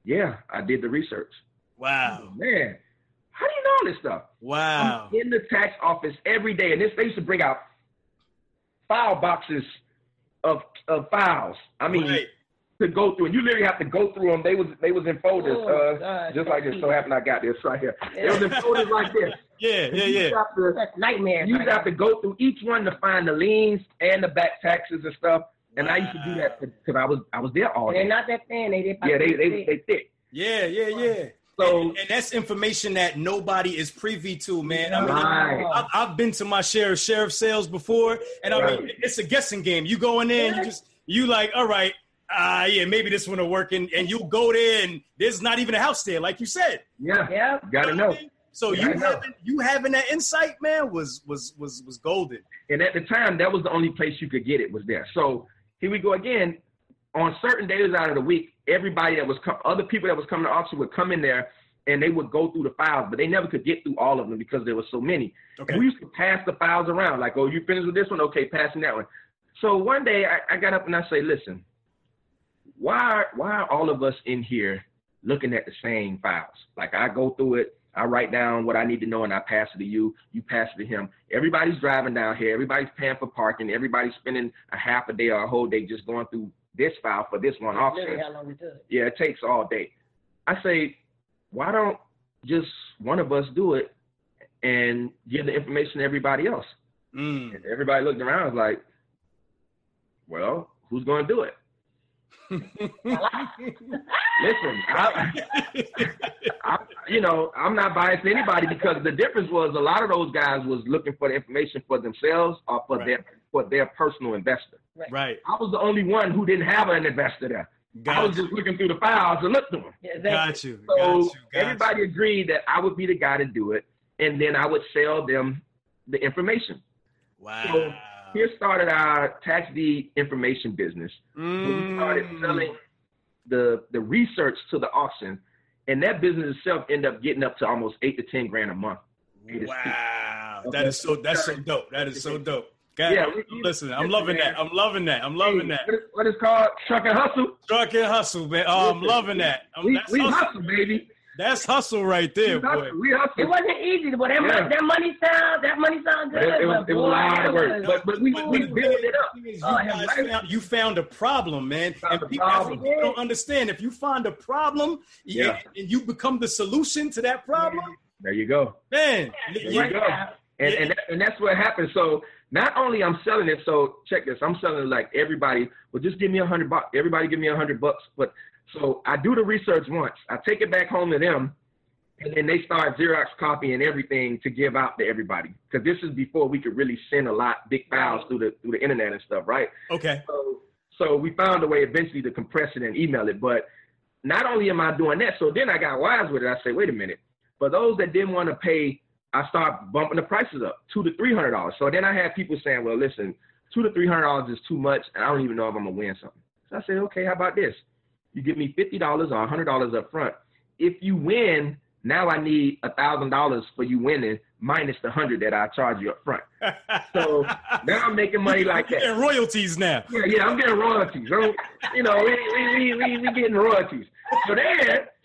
Yeah, I did the research. Wow, Man, how do you know all this stuff? wow. I'm in the tax office every day, and this they used to bring out file boxes of of files. I mean, Right. to go through, and you literally have to go through them. They was they was in folders, Oh, uh, gosh, just like this. So happened I got this right here. They Yeah. was in folders <laughs> like this. Yeah, yeah, yeah. have to, That's nightmare. you have to go through each one to find the liens and the back taxes and stuff. And I used to do that because I was I was there all And they're not that thin. They, they Yeah, they they they thick. Yeah, yeah, yeah. So and, and that's information that nobody is privy to, man. I mean, Right. I've, I've been to my share of sheriff sales before, and I mean, it's a guessing game. You go in there, and you just you like, all right, uh, yeah, maybe this one will work, and, and you go there, and there's not even a house there, like you said. yeah, Yeah. gotta know. what I mean? So Yeah, you having you having that insight, man, was was was was golden. And at the time, that was the only place you could get it was there. So here we go again. On certain days out of the week, everybody that was other people that was coming to auction would come in there and they would go through the files, but they never could get through all of them because there were so many. Okay. And we used to pass the files around, like, oh, you finished with this one? Okay, passing that one. So one day I, I got up and I say, listen, why why are all of us in here looking at the same files? Like I go through it, I write down what I need to know and I pass it to you, you pass it to him. Everybody's driving down here, everybody's paying for parking, everybody's spending a half a day or a whole day just going through this file for this one auction. Literally how long it took. Yeah, it takes all day. I say, why don't just one of us do it and give the information to everybody else? Mm. And everybody looked around and was like, well, who's going to do it? <laughs> Listen, I, I, you know, I'm not biased to anybody because the difference was a lot of those guys was looking for the information for themselves or for Right. their for their personal investor. right. I was the only one who didn't have an investor there. I was you. just looking through the files and looked through them. Yeah, exactly. Got you. So got you. Got everybody agreed that I would be the guy to do it, and then I would sell them the information. Wow. So here started our tax deed information business. We started Mm. selling the the research to the auction, and that business itself ended up getting up to almost eight to ten grand a month. Wow, Okay. that is so that's so dope. That is so dope. God, Yeah, I'm we- we- listening. I'm loving that. I'm loving that. I'm loving that. What is, what is called Trucking Hustle? Truck and hustle, man. Oh, I'm loving that. We, that's, we hustle. hustle, baby. that's hustle right there, we boy. hustle. We hustle. It wasn't easy, but that, Yeah. money, that money sound that money sound good. It- it was- but it was a lot of work, but- but we- But we the built it up. the thing is, you, oh, I have guys found, you found a problem, man. Found And a people, problem. people don't understand. If you find a problem Yeah. and, and you become the solution to that problem, There you go. man, There you- you go. And, and, that, and that's what happened. So not only I'm selling it, so check this. I'm selling it like everybody, well, just give me a hundred bucks. Everybody give me a hundred bucks. But so I do the research once. I take it back home to them, and then they start Xerox copying everything to give out to everybody. Because this is before we could really send a lot big files through the through the internet and stuff, right? okay. So, so we found a way eventually to compress it and email it. But not only am I doing that, so then I got wise with it. I say, wait a minute. For those that didn't want to pay, I start bumping the prices up, two to three hundred dollars. So then I had people saying, well, listen, two to three hundred dollars is too much, and I don't even know if I'm gonna win something. So I said, okay, how about this? You give me fifty dollars or hundred dollars up front. If you win, now I need a thousand dollars for you winning minus the hundred that I charge you up front. <laughs> So now I'm making money like that. And royalties now. Yeah, yeah, I'm getting royalties. So, you know, we we, we, we, we getting royalties. So then,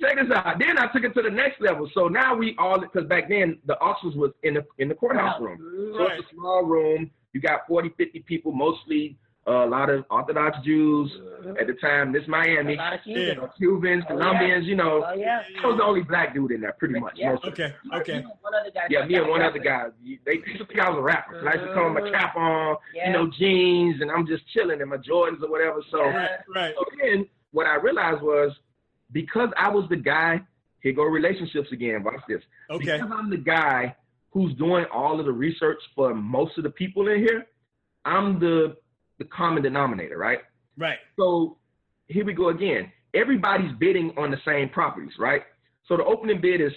check this out. Then I took it to the next level. So now we all, because back then the auctions was in the in the courthouse room. So Right. it's a small room. You got 40, 50 people, mostly uh, a lot of Orthodox Jews at the time. This A Miami, lot of Yeah. you Cubans. know, Cubans, Oh, yeah. Colombians. You know, Oh yeah. I was the only black dude in there, pretty much. Yeah. most of the Okay, okay. One other guy. yeah, me and one other guy. They used to think I was a rapper. So I used to come with my cap on, Yeah. you know, jeans, and I'm just chilling in my Jordans or whatever. So, Yeah. Right. so then what I realized was because I was the guy, here go relationships again. Watch this. Okay. Because I'm the guy who's doing all of the research for most of the people in here, I'm the the common denominator, right? Right. So here we go again. Everybody's bidding on the same properties, right? So the opening bid is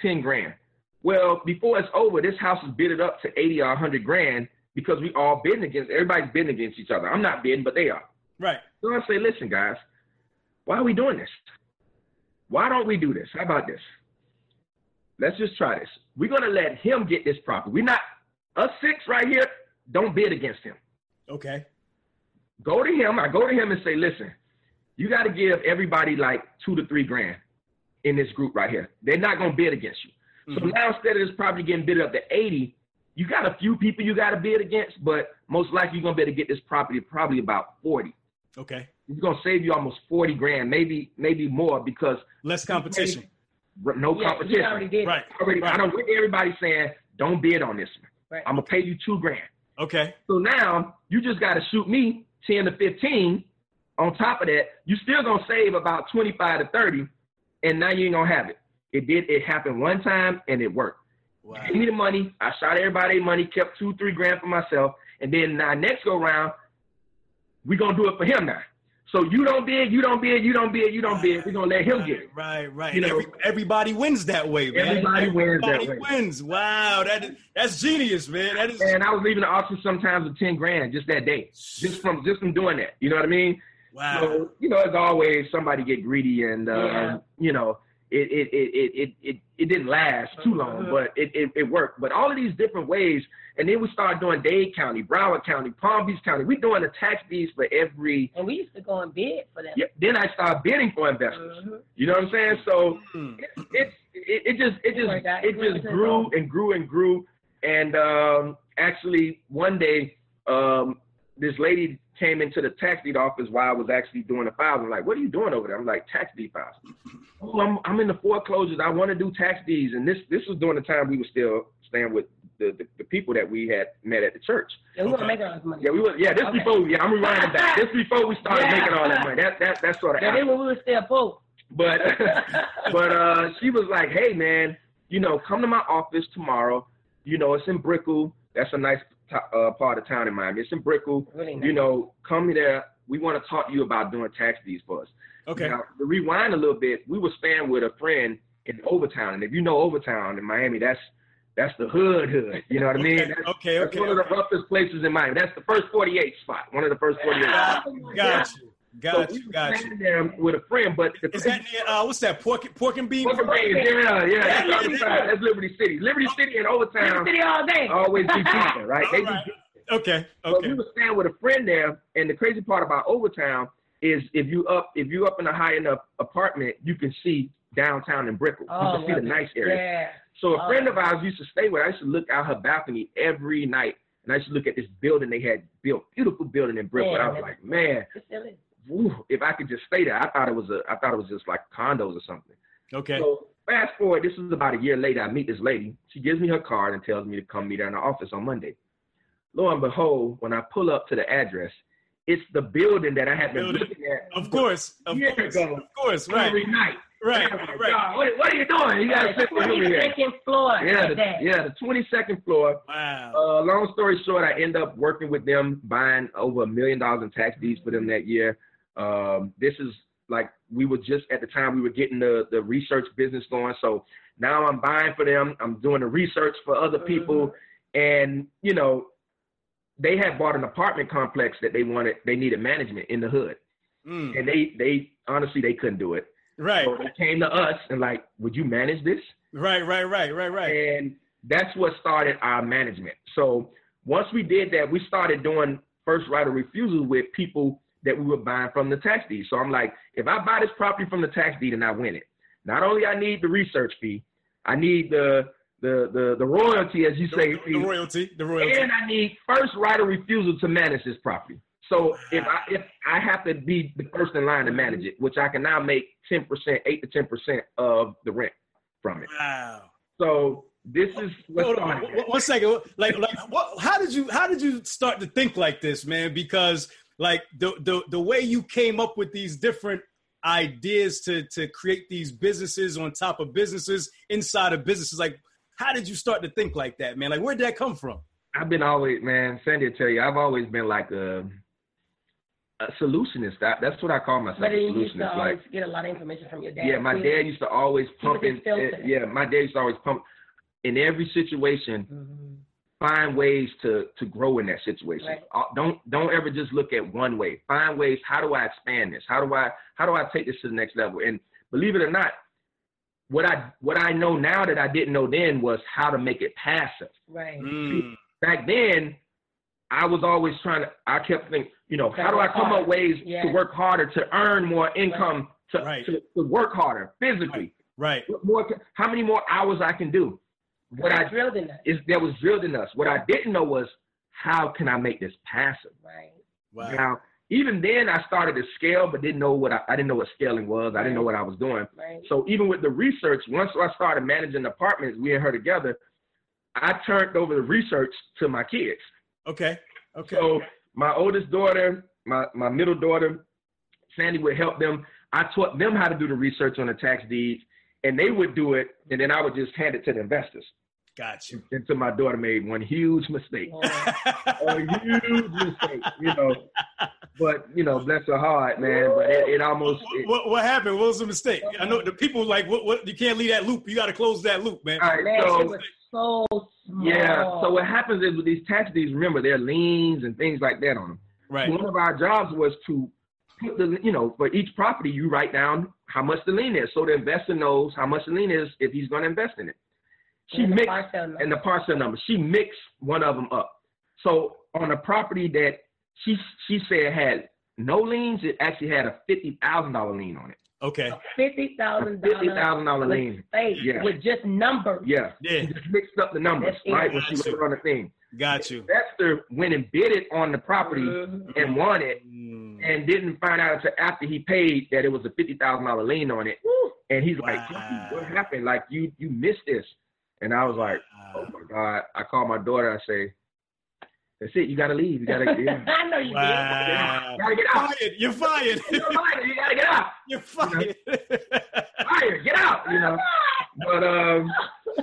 10 grand. Well, before it's over, this house is bidded up to 80 or 100 grand because we all bidding against, everybody's bidding against each other. I'm not bidding, but they are. Right. So I say, listen, guys, why are we doing this? Why don't we do this? How about this? Let's just try this. We're going to let him get this property. We're not, us six right here, don't bid against him Okay. go to him. I go to him and say, listen, you got to give everybody like two to three grand in this group right here. They're not going to bid against you. So Mhm. now instead of this property getting bid up to 80, you got a few people you got to bid against, but most likely you're going to be able to get this property probably about 40. Okay. It's going to save you almost 40 grand, maybe maybe more because Less competition. no Yeah, competition. he already did. Right. Already, I Right. don't want everybody saying, don't bid on this one. Right. I'm going to pay you two grand. Okay. So now you just got to shoot me 10 to 15. On top of that, you still gonna save about 25 to 30, and now you ain't gonna have it. It did. It happened one time, and it worked. Wow. Give me the money. I shot everybody money, kept two, three grand for myself, and then now next go round, we gonna do it for him now. So you don't bid, you don't bid, you don't bid, you don't bid. We're gonna let him get it. Right, right. You know- Every, everybody wins that way, man. Everybody wins that Everybody way. wins. Wow, that is, that's genius, man. That is And I was leaving the auction sometimes with 10 grand just that day, just from just from doing that. You know what I mean? wow. So, you know, as always, somebody get greedy, and uh, Yeah. you know, it it, it it it it it didn't last too long, Mhm. but it, it it worked. But all of these different ways, and then we started doing Dade County, Broward County, Palm Beach County. We doing the tax deeds for every. And we used to go and bid for them. Yeah, then I started bidding for investors. Mhm. You know what I'm saying? So Hmm. it, it, it, it just it just Like it just grew and grew and grew. And um, actually, one day, um, this lady came into the tax deed office while I was actually doing the files. I'm like, "What are you doing over there?" I'm like, "Tax deed files." oh, I'm I'm in the foreclosures. I want to do tax deeds. And this this was during the time we were still staying with the, the, the people that we had met at the church. Yeah, we want Okay. make all this money. Yeah, we were. Yeah, this Okay. before. Yeah, I'm rewinding back. This before we started Yeah. making all that money. That that that sort of. Yeah, then when we were still poor. But <laughs> but uh, she was like, "Hey man, you know, come to my office tomorrow. You know, it's in Brickell. That's a nice t- uh, part of town in Miami. It's in Brickell. Really nice. You know, come there. We want to talk to you about doing tax deeds for us. Okay. Now, to rewind a little bit, we were staying with a friend in Overtown, and if you know Overtown in Miami, that's that's the hood hood. You know what I mean? Okay, That's, okay, that's okay. one of the roughest places in Miami. That's the first 48 spot. One of the first 48. Got, got you. So Got we you. were Got you. there with a friend, but the Is that near, uh, what's that? Pork, pork and bean? Pork and beans, yeah, yeah, that's, Yeah, what I'm yeah. that's Liberty City. Liberty City and Overtown City all day. always be <laughs> beefing, right? They All be right. Okay. But Okay. we were staying with a friend there, and the crazy part about Overtown is if you up if you up in a high enough apartment, you can see downtown in Brickell. Oh, you can see the nice area. Yeah. So a Oh. friend of ours used to stay with. I used to look out her balcony every night, and I used to look at this building they had built, beautiful building in Brickell. Yeah, I was like, man, It still is. woo, if I could just stay there. I thought it was a I thought it was just like condos or something. Okay. So fast forward, this is about a year later. I meet this lady. She gives me her card and tells me to come meet her in the office on Monday. Lo and behold, when I pull up to the address, it's the building that I had been Building. looking at Of course. Of Years course. ago. Of course. Right. every night. Right. Like, Right. What, what are you doing? You gotta sit with here. Second floor. Yeah, like the, yeah, the 22nd floor. Wow. Uh, long story short, I end up working with them, buying over a million dollars in tax deeds for them that year. Um, this is like we were just at the time we were getting the the research business going. So now I'm buying for them. I'm doing the research for other people, and you know, they had bought an apartment complex that they wanted. They needed management in the hood, Mm. and they they honestly they couldn't do it. Right. So they came to us and like, would you manage this? Right. Right. Right. Right. Right. And that's what started our management. So once we did that, we started doing first right of refusal with people that we were buying from the tax deed. So I'm like, if I buy this property from the tax deed and I win it, not only I need the research fee, I need the the the, the royalty, as you say, The, the royalty. The royalty. and I need first right of refusal to manage this property. So if I if I have to be the first in line to manage it, which I can now make ten percent, eight to ten percent of the rent from it. Wow. So this is what's Hold on, one- one second. Like, like, what, how did you, how did you start to think like this, man? Because like the the the way you came up with these different ideas to to create these businesses on top of businesses inside of businesses, like, how did you start to think like that, man? Like, where'd that come from? I've been always, man. Sandy will tell you, I've always been like a a solutionist. That, that's what I call myself. But a then you used to solutionist. always Like, get a lot of information from your dad. yeah, my dad used to always pump in. Yeah, my dad used to always pump in every situation. Mhm. Find ways to to grow in that situation. Right. Uh, Don't don't ever just look at one way. Find ways. How do I expand this? How do I how do I take this to the next level? And believe it or not, what I what I know now that I didn't know then was how to make it passive. Right. Mm, Back then, I was always trying to. I kept thinking, you know, how do I come up ways Yeah. to work harder to earn more income to Right. to, to work harder physically? right. What more? How many more hours I can do? What I drilled in us. is that was drilled in us. What I didn't know was how can I make this passive. Right. Wow. Now, even then, I started to scale, but didn't know what I, I didn't know what scaling was. I didn't know what I was doing. Right. So even with the research, once I started managing apartments, we and her together, I turned over the research to my kids. Okay. Okay. So my oldest daughter, my my middle daughter, Sandy would help them. I taught them how to do the research on the tax deeds, and they would do it, and then I would just hand it to the investors. Got you. Until my daughter made one huge mistake. Oh, <laughs> a huge mistake, you know. But you know, bless her heart, man. But it, it almost it, what, what happened? What was the mistake? I know the people like what, what you can't leave that loop. You got to close that loop, man. all right. So was so small. yeah, so what happens is with these tax deeds, remember they're liens and things like that on them. Right. One of our jobs was to put the you know for each property you write down how much the lien is, so the investor knows how much the lien is if he's going to invest in it. She And mixed parcel and the parcel number. She mixed one of them up. So on a property that she she said had no liens, it actually had a fifty thousand dollar lien on it. Okay. fifty thousand Fifty dollars thousand dollar lien. space Yeah. with just numbers. Yeah. Yeah. She just mixed up the numbers, That's right? When she it. wrote on the thing. Got you. Investor went and bid it on the property Mhm. and won it Mm. and didn't find out until after he paid that it was a fifty thousand dollar lien on it. And he's like, "What happened? Like you you missed this. And I was like, Oh my God. I called my daughter, I say, That's it, you gotta leave. You gotta yeah. <laughs> I know you Wow. You gotta get out. You're fired. <laughs> You're fired. You gotta get out. You're fired. <laughs> Fired. Get out. You know. But um,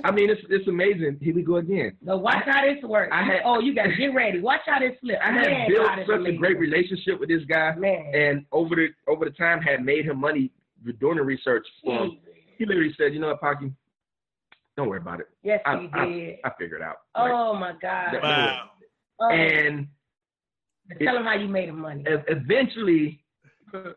I mean, it's it's amazing. Here we go again. did. But watch how this works. I had- oh, you got to get ready. Watch how this flip. I had Man, built such a great relationship with this guy, Man. and over the over the time had made him money doing the research for him. He literally said, "You know what, Paki? Don't worry about it. Yes, I, he I, did. I figured it out." Like, oh my God. Wow. Oh, and tell him how you made him money. eventually,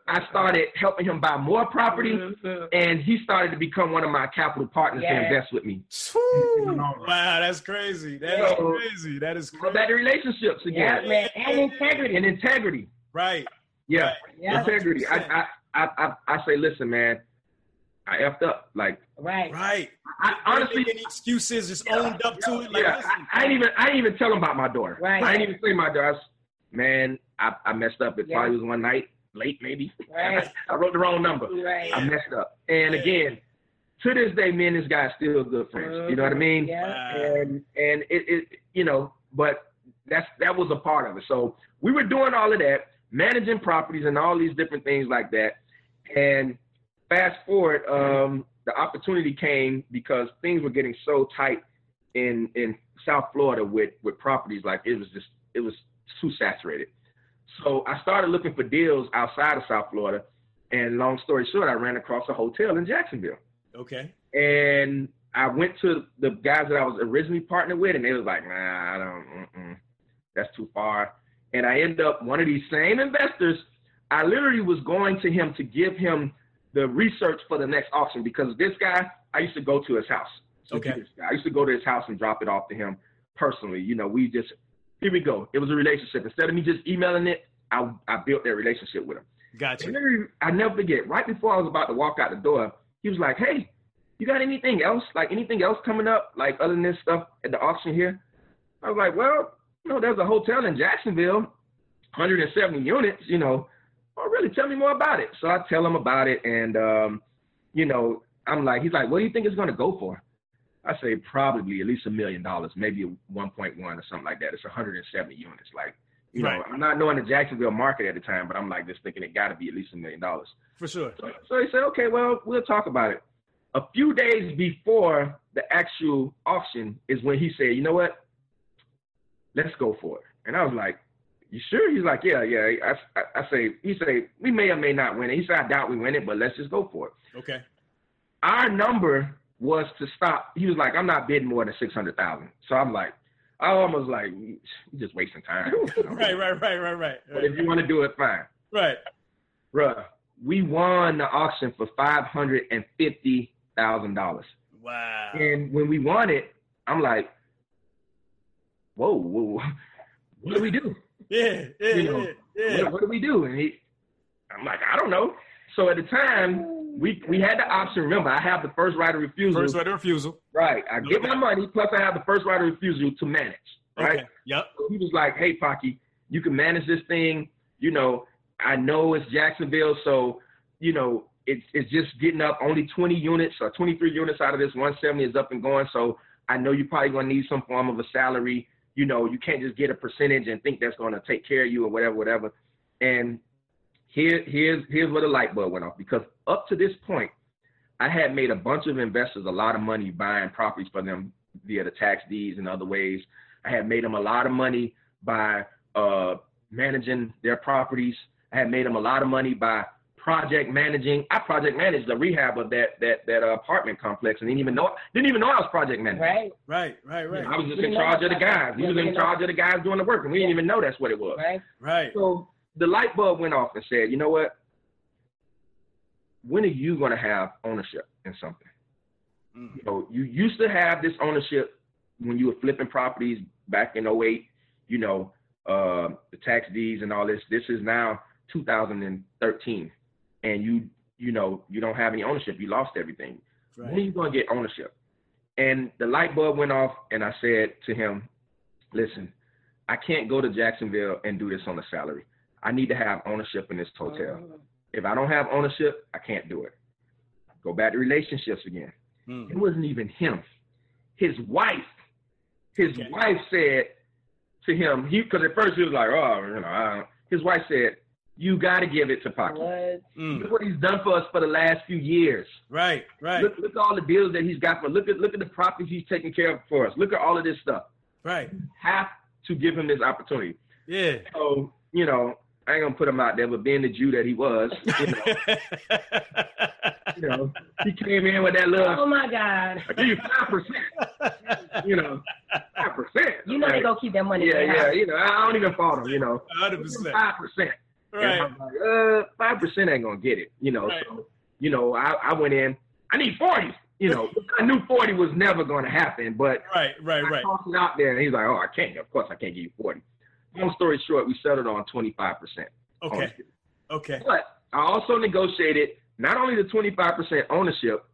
I started helping him buy more property, Mhm. and he started to become one of my capital partners to invest with me. Wow, that's crazy. That is So- crazy. That is Go crazy. back to relationships Yeah, again, man. And integrity. and integrity. Right. Yeah, Right. Yeah. integrity. I, I I I I say, listen, man, I effed up. Like, Right. Right. I honestly, Honestly, any excuses, just owned up to it. Like, yeah, listen, I, I ain't even I ain't even tell him about my daughter. Right. I ain't even say my daughter. I was, man, I, I messed up. It Yeah. probably was one night, late maybe. <laughs> Right. I wrote the wrong number. Right. I messed up. And again, to this day, me and this guy are still good friends. You know what I mm-hmm. mean? Yeah. And and it, it you know, but that's that was a part of it. So we were doing all of that, managing properties and all these different things like that. And fast forward, um, the opportunity came because things were getting so tight in in South Florida with with properties like it was just it was too saturated. So I started looking for deals outside of South Florida. And long story short, I ran across a hotel in Jacksonville. Okay. And I went to the guys that I was originally partnered with, and they was like, "Nah, I don't. Mm-mm, that's too far." And I end up one of these same investors. I literally was going to him to give him the research for the next auction because this guy, I used to go to his house. Okay. I used to go to his house and drop it off to him personally. You know, we just here we go. It was a relationship. Instead of me just emailing it, I I built that relationship with him. And Gotcha. literally, I never forget. Right before I was about to walk out the door, he was like, "Hey, you got anything else? Like anything else coming up? Like other than this stuff at the auction here?" I was like, "Well, you know, there's a hotel in Jacksonville. 170 units, you know, oh, really? Tell me more about it. So I tell him about it, and um, you know, I'm like, he's like, what do you think it's going to go for? I say probably at least a million dollars, maybe 1.1 or something like that. It's 170 units. Like, you Right. know, I'm not knowing the Jacksonville market at the time, but I'm like just thinking it got to be at least a million dollars. For sure. So, so he said, okay, well, we'll talk about it. A few days before the actual auction is when he said, you know what? Let's go for it. And I was like, you sure? He's like, yeah, yeah. I, I, I say, he say, we may or may not win it. He said, I doubt we win it, but let's just go for it. Okay. Our number was to stop. He was like, I'm not bidding more than 600,000. So I'm like, I almost like, you're just wasting time. <laughs> Right, right, right, right, right. But if you want to do it, fine. Right. Bruh, we won the auction for $550,000. Wow. And when we won it, I'm like, whoa, whoa, what do we do? Yeah, yeah, You know, yeah, yeah. What, what do we do? And he, I'm like, I don't know. So at the time, we we had the option. Remember, I have the first right of refusal. First right of refusal. Right. I get my money, plus I have the first right of refusal to manage. Right. Okay. Yep. So he was like, "Hey, Paki, you can manage this thing. You know, I know it's Jacksonville, so you know it's it's just getting up. Only 20 units or 23 units out of this 170 is up and going. So I know you're probably gonna need some form of a salary. You know, you can't just get a percentage and think that's gonna take care of you or whatever, whatever. And here, here's here's where the light bulb went off because up to this point, I had made a bunch of investors a lot of money buying properties for them via the tax deeds and other ways. I had made them a lot of money by uh, managing their properties. I had made them a lot of money by project managing. I project managed the rehab of that that that uh, apartment complex and didn't even know didn't even know I was project managing. Right, Right, right, right, I was just We in charge of the guys. He was we in know. charge of the guys doing the work, and we didn't even know that's what it was. right. right. So the light bulb went off and said, you know what? When are you going to have ownership in something? Mm. You know, you used to have this ownership when you were flipping properties back in 08, you know, uh, the tax deeds and all this. This is now 2013. And you, you know, you don't have any ownership. You lost everything. When are you going to get ownership? And the light bulb went off, and I said to him, listen, I can't go to Jacksonville and do this on a salary. I need to have ownership in this hotel. Mhm. If I don't have ownership, I can't do it. Go back to relationships again. It Mm. wasn't even him. His wife, his Okay. wife said to him, he because at first he was like, oh, you know, I don't. his wife said, you got to give it to Paki. What? Mm. Look what he's done for us for the last few years. Right, right, Look, look at all the deals that he's got for. Look at look at the properties he's taking care of for us. Look at all of this stuff. right. Have to give him this opportunity. Yeah. So you know, I ain't gonna put him out there, but being the Jew that he was, you know, <laughs> you know he came in with that little. Oh my God. I give you five percent. You know, five percent. You know they gonna keep that money. Yeah, yeah. house. You know, I don't even fault him. You know, Hundred percent. five percent. Right. And I'm like, uh, five percent ain't gonna get it. You know, Right. so you know, I, I went in. I need forty. You know, <laughs> I knew forty was never gonna happen, but Right, right, I right. tossed it out there, and he's like, "Oh, I can't. Of course, I can't give you 40. Long story short, we settled on twenty five percent. Okay, okay. But I also negotiated not only the twenty five percent ownership,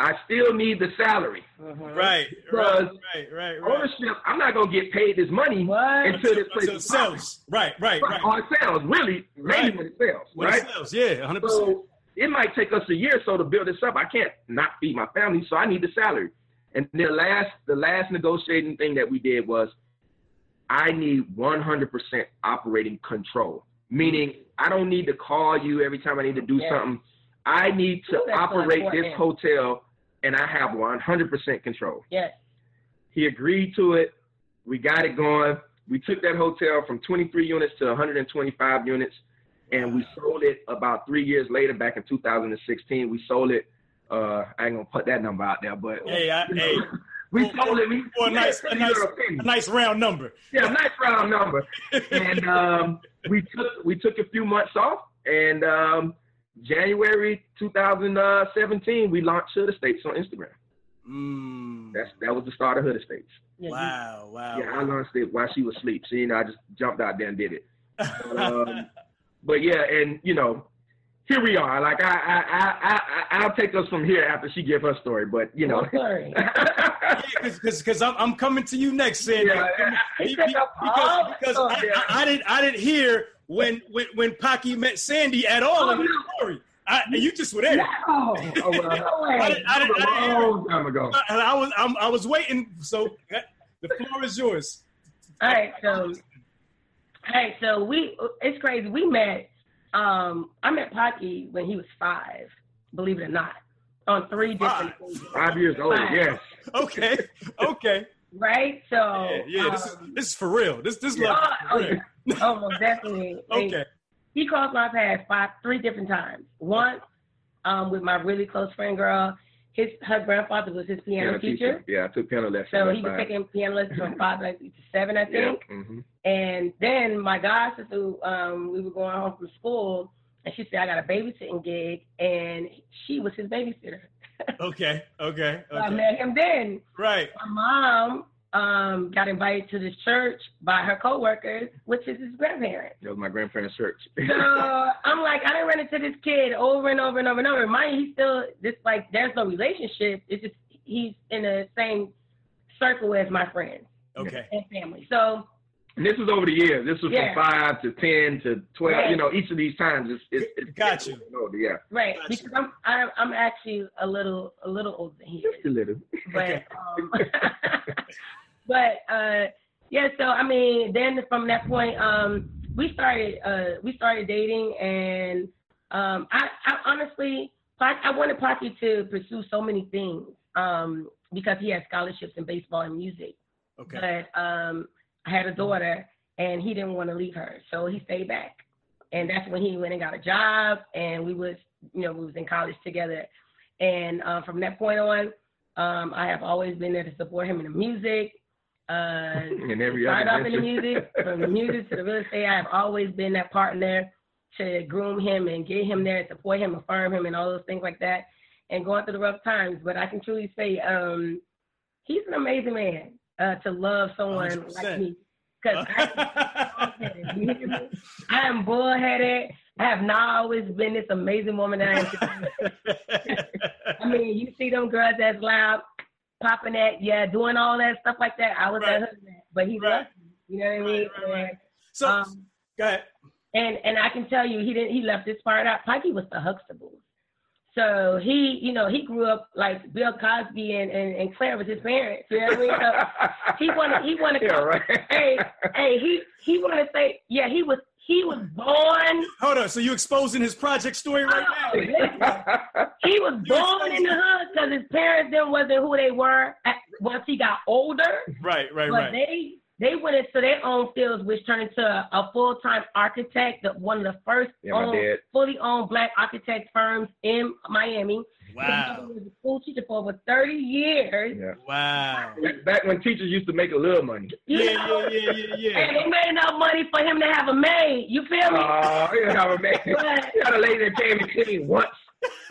I still need the salary. Mhm. Right, right, Because right, right, right. Ownership, I'm not gonna get paid this money What? until this place Until it is profitable. sells. Right, right, Right, right. Or it sells, really, mainly Right. when it sells, When right? it sells, yeah, hundred percent. So it might take us a year or so to build this up. I can't not feed my family, so I need the salary. And the last the last negotiating thing that we did was I need 100% operating control. Meaning I don't need to call you every time I need to do Yeah. something. I need to Ooh, that's so operate this important. hotel and I have 100% control. Yes. He agreed to it. We got it going. We took that hotel from 23 units to 125 units, and we sold it about three years later, back in 2016. We sold it. Uh, I ain't gonna put that number out there, but Hey, I, hey, <laughs> we for- sold it. We, for a nice, a nice, a nice round number. yeah, a nice round number. and um, we took we took a few months off, and um, January 2017 we launched Hood Estates on Instagram. Mm. That's that was the start of Hood Estates. Wow, wow. Yeah, I launched it while she was asleep. So, you know, I just jumped out there and did it. <laughs> Um, but yeah, and you know, here we are. Like I, I, I, I, I'll take us from here after she give her story. But you know, I'm sorry. because <laughs> because I'm I'm coming to you next, Sandy. Yeah, <laughs> Be- He be- took because because the I. I, I didn't I didn't hear when when when Paki met Sandy at all Oh, in the no. story. I, you just were there. No. <laughs> Oh, well, <laughs> No way. I didn't- I was didn't- I a long time ago. And I was I'm, I was waiting. So the floor is yours. All right, so all right, so we it's crazy. We met um I met Paki when he was five, believe it or not. On three different occasions. Five years old, Five. yes. Okay, okay. <laughs> Right? So Yeah, yeah this is um, this is for real. This this oh, love. oh, is for real. yeah. <laughs> oh, most definitely. Like, Okay. he crossed my path five, three different times. Once um, with my really close friend girl. His her grandfather was his piano Piano teacher, Yeah, I took piano lessons. so he was five. taking piano lessons from <laughs> five like, to seven, I Yeah. think. hmm And then my god sister, um, we were going home from school, and she said I got a babysitting gig, and she was his babysitter. <laughs> Okay. Okay. So I met him then. Right. My mom um, got invited to this church by her coworkers, which is his grandparents. That was my grandparents' church. So <laughs> I'm like, I didn't run into this kid over and over and over and over. Mind you, he's still just like there's no relationship. It's just he's in the same circle as my friends Okay. and family. So and this is over the years. This was Yeah. from five to ten to twelve. Right. You know, each of these times it's it's, it's Got you. Older, yeah, right, Gotcha. because I'm I'm I'm actually a little a little older than he just a little. but um, <laughs> but uh, yeah. So I mean, then from that point, um, we started uh, we started dating, and um, I, I honestly, I wanted Paki to pursue so many things um, because he had scholarships in baseball and music. Okay. But um, I had a daughter, and he didn't want to leave her, so he stayed back. And that's when he went and got a job, and we was, you know, we was in college together. And uh, from that point on, um, I have always been there to support him in the music. Uh, <laughs> And every started off in the music, from the music to the real estate. I have always been that partner to groom him and get him there, support him, affirm him, and all those things like that. And going through the rough times, but I can truly say, um, he's an amazing man uh, to love someone 100%. like me. Because I, you hear me? I am bullheaded. I have not always been this amazing woman that I am. I mean, you see them girls that's loud, popping that, yeah, doing all that stuff like that. I was Right. that husband, but he Right. loved me. You know what I mean? Right, right. So um, go ahead. and and I can tell you, he didn't. He left this part out. Paki was the Huxtables. So he, you know, he grew up like Bill Cosby and, and, and Claire was his parents. You know what I mean? So he wanted he wanted <laughs> yeah, right. hey, hey, he he wanna say, yeah, he was he was born Hold on. So you exposing his project story right oh, now? Oh, listen. he was <laughs> born in the hood because his parents then wasn't who they were at, once he got older. Right. Right. But Right. they they went into their own fields, which turned into a, a full time architect, the, one of the first Yeah, owned, fully owned black architect firms in Miami. Wow. He was a school teacher for over 30 years. yeah. Wow. Back- Back when teachers used to make a little money. You Yeah. know? Yeah. Yeah. Yeah. And Yeah. they made enough money for him to have a maid. You feel me? Oh, you have a man. But You had a lady that came and cleaned once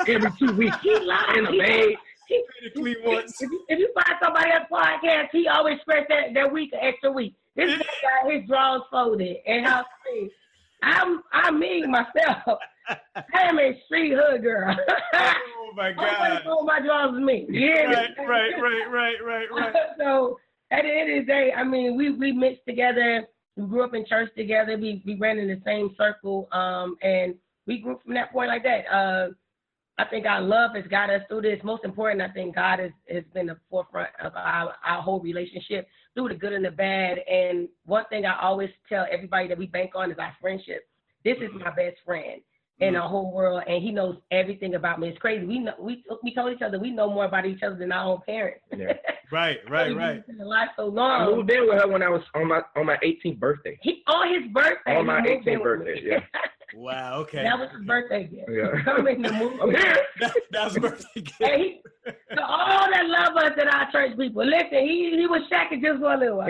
every two weeks. he lied. In a maid. He- Critically once. If you, if you find somebody else podcast, he always spreads that, that week an extra week. This guy got his drawers folded and how. I'm I'm me myself. <laughs> I am a street hood girl. Oh my <laughs> God. fold my drawers is me. You? Right. Right. Right. Right. Right. Right. <laughs> so at the end of the day, I mean, we we mixed together. We grew up in church together. We we ran in the same circle, um, and we grew from that point like that. Uh, I think our love has got us through this. Most important, I think God has, has been the forefront of our, our whole relationship through the good and the bad. And one thing I always tell everybody that we bank on is our friendship. This is my best friend in the whole world, and he knows everything about me. It's crazy. We know we we told each other we know more about each other than our own parents. Yeah. <laughs> Right. Right. Right. We've been alive so I long. moved in with her when I was on my on my 18th birthday. He on his birthday. On my he moved in 18th birthday, yeah. <laughs> Wow. Okay. that was his birthday gift. Yeah. <laughs> Coming to move. I'm here. That, that was birthday gift. And he, so all that love us at our church people. Listen, he he was shacking just for a little while.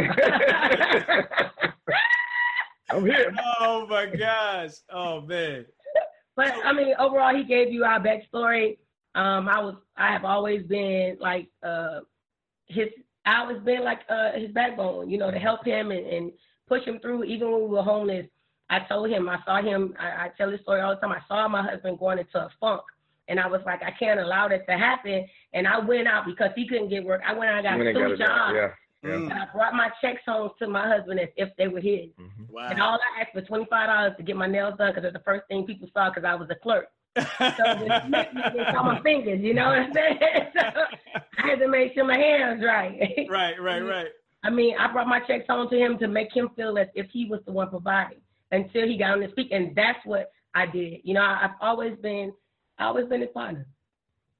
I'm here. Oh my gosh. Oh man. But I mean, overall, he gave you our backstory. Um, I was I have always been like uh his I always been like uh his backbone, you know, to help him and, and push him through even when we were homeless. I told him, I saw him, I, I tell this story all the time. I saw my husband going into a funk and I was like, I can't allow that to happen. And I went out because he couldn't get work. I went out and got I two got a jobs. job, yeah. And I brought my checks home to my husband as if they were his. Mhm. Wow. And all I asked for twenty five dollars to get my nails done because it's the first thing people saw because I was a clerk. So they <laughs> smacked me, they saw my fingers. You know what I'm saying? <laughs> So I had to make sure my hands right. <laughs> right, right, right. I mean, I brought my checks home to him to make him feel as if he was the one providing until he got on his feet, and that's what I did. You know, I, I've always been, I always been his partner.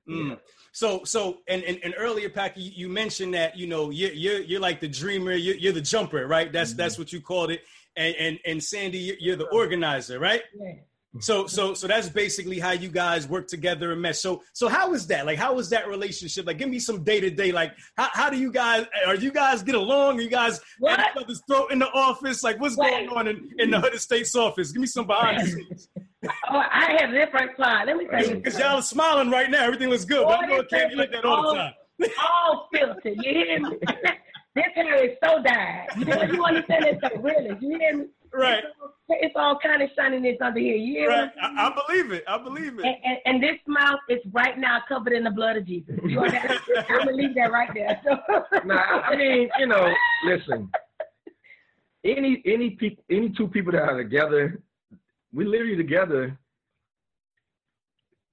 Mm. So, so, and, and, and earlier, Paki, you, you mentioned that you know you're you're, you're like the dreamer, you're, you're the jumper, right? That's that's what you called it. And and and Sandy, you're, the organizer, right? Yeah. So so so that's basically how you guys work together and mesh. So so how is that? Like how was that relationship? Like give me some day to day. Like how, how do you guys are you guys get along? Are you guys What? at each other's throat in the office? Like what's Wait. going on in, in the Hood Estates' office? Give me some behind the scenes. Oh, I have different plot. Let me tell you. Because y'all are smiling right now. Everything looks good. But I know it can't be like that all the time. all filtered. You hear me? <laughs> this hair is so dyed. You know, you understand it's so real. You hear me? Right. It's all, it's all kind of shininess under here. You hear Right. me? I, I believe it. I believe it. And, and, and this mouth is right now covered in the blood of Jesus. You understand? I'm gonna <laughs> leave that right there. So, Nah, I <laughs> mean, you know, listen. Any any people any two people that are together, we literally together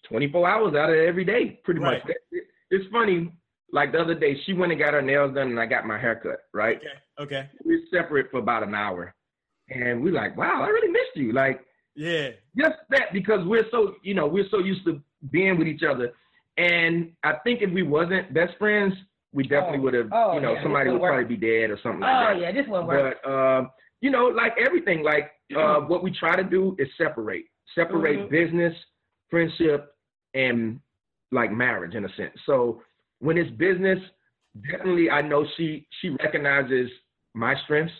24 hours out of every day, pretty Right. much. It- it- It's funny, like the other day, she went and got her nails done and I got my hair cut, right? Okay. Okay. We were separate for about an hour. And we're like, wow, I really missed you. Like Yeah. just that because we're so you know we're so used to being with each other and i think if we wasn't best friends we definitely Oh. would have Oh, you know yeah, somebody would would work. probably be dead or something oh like that yeah, this one works. but um you know like everything like uh what we try to do is separate separate Mhm. business friendship and like marriage in a sense. So when it's business definitely i know she she recognizes my strengths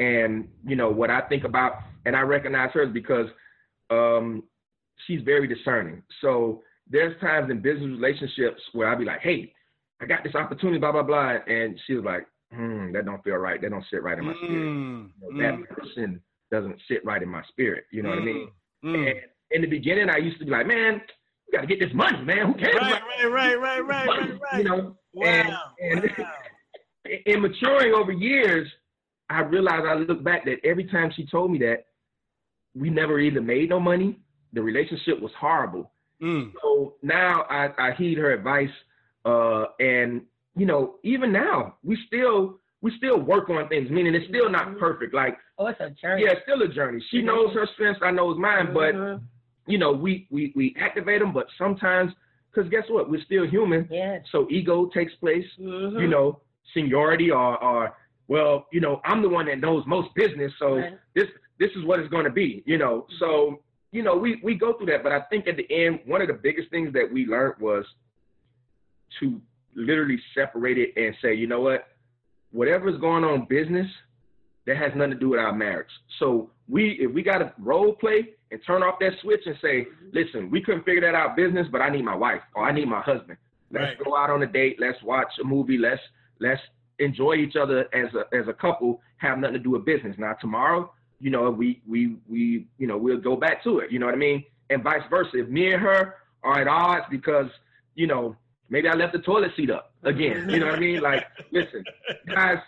and you know what i think about and i recognize hers because um she's very discerning. So there's times in business relationships where i'd be like hey i got this opportunity blah blah blah and she was like hmm that don't feel right. That don't sit right in my spirit. Mm, you know, that person doesn't sit right in my spirit you know what i mean mm. and in the beginning i used to be like man we got to get this money man who cares Right, right, right, right, right, money? right, right. you know Wow. and- and- wow. <laughs> in maturing over years, I realized I look back that every time she told me that, we never either made no money. The relationship was horrible. Mm, So now I, I heed her advice, uh, and you know, even now we still we still work on things. Meaning it's still not perfect. Like oh, it's a journey. yeah, it's still a journey. She knows her strengths. I knows mine. But Mhm. you know, we we we activate them. But sometimes, because guess what? We're still human. yeah. So ego takes place Mhm. you know, seniority or, or well, you know, I'm the one that knows most business, so Right. this this is what it's going to be, you know. So you know, we we go through that, but I think at the end, one of the biggest things that we learned was to literally separate it and say, you know what, whatever's going on business, that has nothing to do with our marriage. So we if we got to role play and turn off that switch and say, mm-hmm. listen, we couldn't figure that out business, but I need my wife or I need my husband. Let's Right. go out on a date. Let's watch a movie. Let's let's enjoy each other as a as a couple. Have nothing to do with business. Now tomorrow, you know, we we we you know we'll go back to it. You know what I mean? And vice versa. If me and her are at odds because you know maybe I left the toilet seat up again. You know what I mean? Like, listen, guys,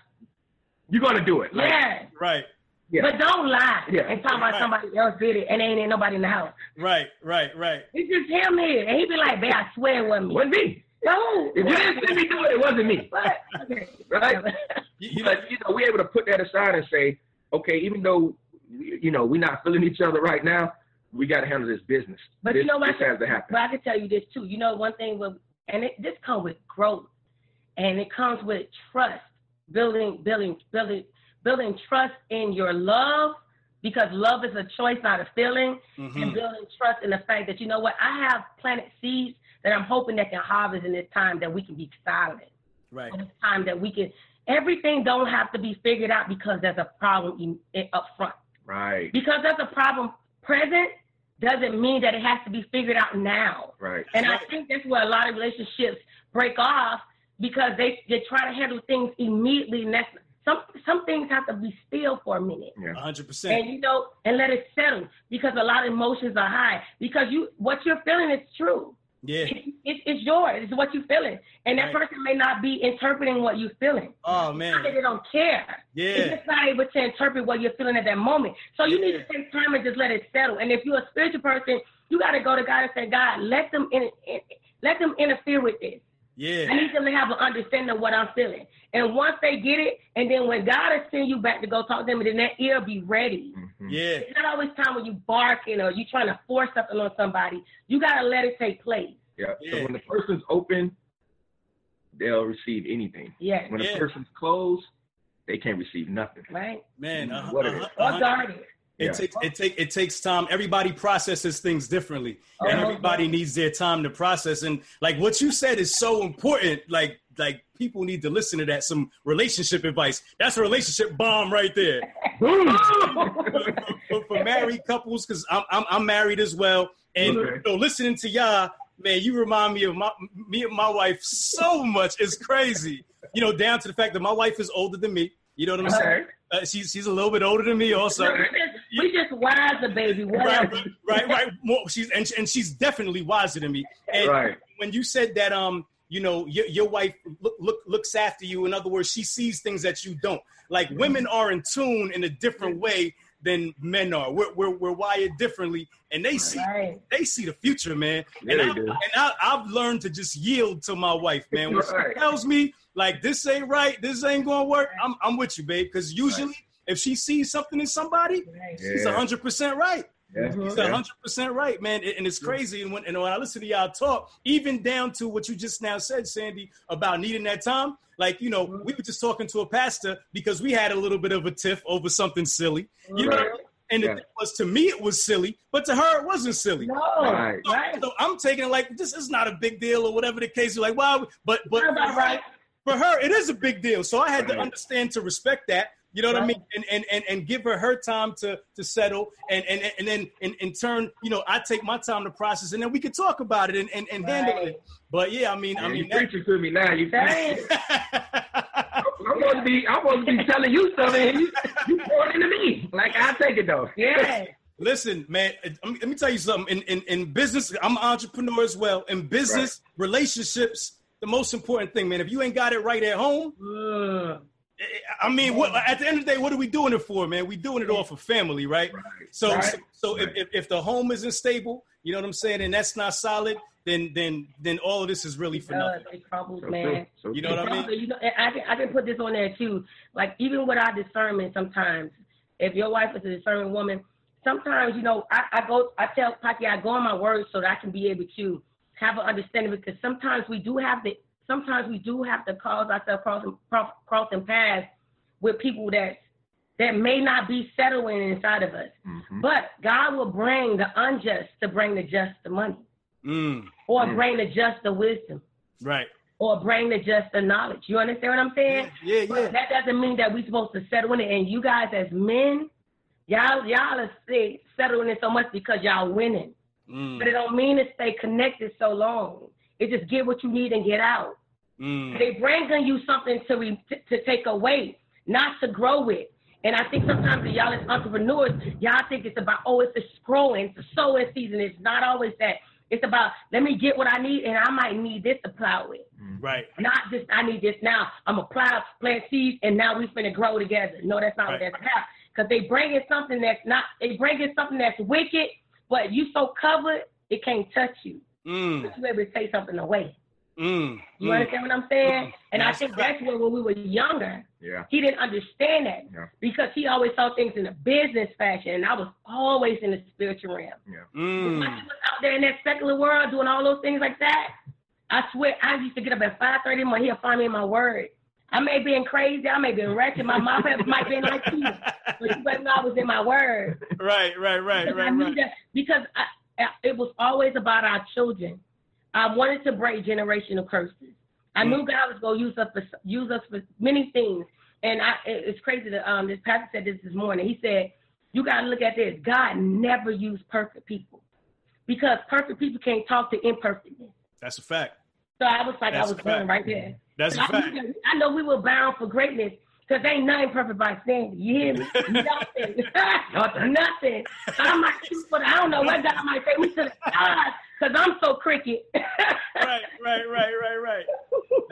you're gonna do it. Like, yeah. right, yeah. But don't lie Yeah. and talk about Right. somebody else did it and ain't ain't nobody in the house. right, right, right. It's just him here. And he be like, babe, I swear it wasn't me. wasn't me. No. If you didn't see me do it, it wasn't me. But, okay. Right? You, you but you know, we're able to put that aside and say, okay, even though you know we're not feeling each other right now, we got to handle this business. But this, you know what? This has to happen. But I can tell you this too. You know one thing with, and it, this comes with growth, and it comes with trust, building, building, building, building trust in your love, because love is a choice, not a feeling, and Mhm. building trust in the fact that you know what, I have planted seeds that I'm hoping that can harvest in this time that we can be silent, Right, in this time that we can. Everything don't have to be figured out because there's a problem in, in, up front. Right. Because there's a problem present doesn't mean that it has to be figured out now. Right. And I think that's where a lot of relationships break off because they, they try to handle things immediately. And that's, some some things have to be still for a minute. Yeah. hundred percent. And you know, and let it settle because a lot of emotions are high. Because you what you're feeling is true. Yeah. It, it, it's yours. It's what you're feeling. And that Right. person may not be interpreting what you're feeling. Oh Not man. that they don't care. They're just not able to interpret what you're feeling at that moment. So you need to take time and just let it settle. And if you're a spiritual person, you got to go to God and say, God, let them in, in, let them interfere with this. I need them to have an understanding of what I'm feeling. And once they get it, and then when God is sending you back to go talk to them, then that ear be ready. Mhm. Yeah. It's not always time when you barking or you trying to force something on somebody. You got to let it take place. Yeah. Yeah. So when the person's open, they'll receive anything. Yeah. When Yeah. a person's closed, they can't receive nothing. Right? Man. Uh, What uh, it is. uh, Or uh, guarded. It Yeah. takes it take it takes time. Everybody processes things differently, Uh-huh. everybody needs their time to process. And like what you said is so important. Like like people need to listen to that. Some relationship advice. That's a relationship bomb right there. <laughs> <laughs> for, for married couples, because I'm, I'm I'm married as well, and Okay. you know, listening to y'all, man, you remind me of my me and my wife so much. It's crazy. You know, down to the fact that my wife is older than me. You know what I'm saying? Uh, she's she's a little bit older than me, also. <laughs> we just, we just wiser, baby. right, Whatever. right, right, right. More, she's and, and she's definitely wiser than me. And Right. when you said that, um, you know, your, your wife look, look looks after you. In other words, she sees things that you don't. Like women are in tune in a different way than men are. We're we're, we're wired differently, and they see Right. they see the future, man. Yeah, and they I, do. and I, I've learned to just yield to my wife, man. When Right. she tells me like this ain't right, this ain't gonna work, I'm I'm with you, babe. Because usually, if she sees something in somebody, Right. she's Yeah. hundred percent right. Yeah. Uh-huh. He's Yeah. hundred percent right, man, and it's crazy. And when, and when I listen to y'all talk, even down to what you just now said, Sandy, about needing that time. Like you know, uh-huh. we were just talking to a pastor because we had a little bit of a tiff over something silly. You know, what I mean? and the thing was to me it was silly, but to her it wasn't silly. No. Right. So, Right. so I'm taking it like this is not a big deal or whatever the case is. Like, wow, but but Sounds about right. for her it is a big deal. So I had to understand to respect that. You know what I mean? And, and and and give her her time to to settle, and and and then in, in turn, you know, I take my time to process, and then we can talk about it and and, and handle it. But yeah, I mean, I mean, you preaching to me now. You. <laughs> I'm supposed to be. I'm supposed to be telling you something. And you, you pouring into me. Like I take it though. Yeah. Listen, man, let me, tell you something. In, in in business, I'm an entrepreneur as well. In business, relationships, the most important thing, man. If you ain't got it right at home, Mm. I mean, what, at the end of the day, what are we doing it for, man? We doing it all for family, right? Right. So, Right. so, so Right. if, if, if the home isn't stable, you know what I'm saying, and that's not solid, then then then all of this is really for nothing. it crumbles, man. true. So You know true. what I mean? You know, I can I can put this on there too. Like even with our discernment, sometimes if your wife is a discerning woman, sometimes you know I, I go I tell Paki I go on my words so that I can be able to have an understanding because sometimes we do have to sometimes we do have to cause ourselves crossing crossing paths with people that that may not be settling inside of us. Mhm. But God will bring the unjust to bring the just the money, Mm, or Mm. bring the just the wisdom, right. or bring the just the knowledge. You understand what I'm saying? Yeah, yeah. But that doesn't mean that we're supposed to settle in it. And you guys, as men, y'all y'all are stay, settling in so much because y'all winning. Mm, But it don't mean to stay connected so long. It just get what you need and get out. Mm, They bring on you something to re, to, to take away, not to grow with. And I think sometimes y'all as entrepreneurs, y'all think it's about oh, it's a growing, it's a sowing season. It's not always that. It's about let me get what I need, and I might need this to plow with. right. Not just I need this now. I'm a plow, plant seeds, and now we finna grow together. No, that's not Right. what that's about. Because they bring in something that's not. They bring in something that's wicked, but you so covered it can't touch you. Mm, You able to take something away. Mm, You mm. understand what I'm saying? And I think right. that's where when we were younger, Yeah. he didn't understand that Yeah. because he always saw things in a business fashion, and I was always in the spiritual realm. Mm. When he was out there in that secular world doing all those things like that, I swear I used to get up at five thirty in the morning. He'll find me in my word. I may be in crazy, I may be in wretched, my mom might be in like you, but you better know I was in my word. right, right, right, Because I right, knew right. that because I, I- it was always about our children. I wanted to break generational curses. I knew God was going to use us for use us for many things. And I, it's crazy that um, this pastor said this this morning. He said, "You got to look at this. God never used perfect people because perfect people can't talk to imperfectness." That's a fact. So I was like, That's I was going right there. That's a I, fact. knew I know we were bound for greatness because ain't nothing perfect by standard. You hear me? <laughs> nothing. <laughs> nothing. I might shoot, but I don't know what God might say. We the God because I'm so cricket. right, right, right, right, right.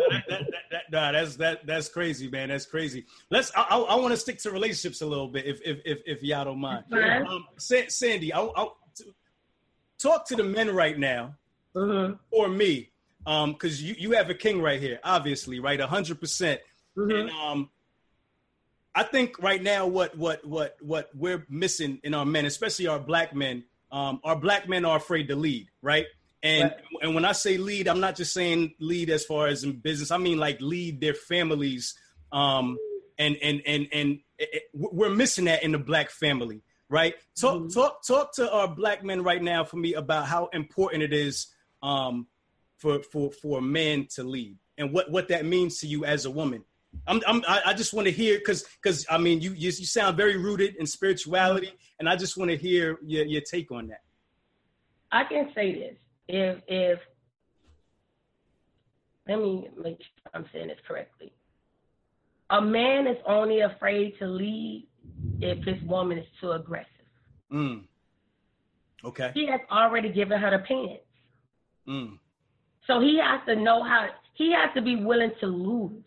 That, that, that, nah, that's that that's crazy, man. That's crazy. Let's. I, I, I want to stick to relationships a little bit, if if if, if y'all don't mind. Um, Sandy, I, I talk to the men right now, mm-hmm. or me, um, because you you have a king right here, obviously, right, hundred mm-hmm. percent, and um. I think right now what what what what we're missing in our men, especially our black men, um, our black men are afraid to lead, right? And Right. and when I say lead, I'm not just saying lead as far as in business. I mean like lead their families. Um, and and and and it, it- we're missing that in the black family, right? Talk talk talk to our black men right now for me about how important it is um, for for for men to lead and what what that means to you as a woman. I'm, I'm I just want to hear because because I mean you, you you sound very rooted in spirituality, and I just want to hear your your take on that. I can say this. If if let me make sure I'm saying this correctly. A man is only afraid to lead if his woman is too aggressive. Mm. Okay. He has already given her the pants. Mm. So he has to know how he has to be willing to lose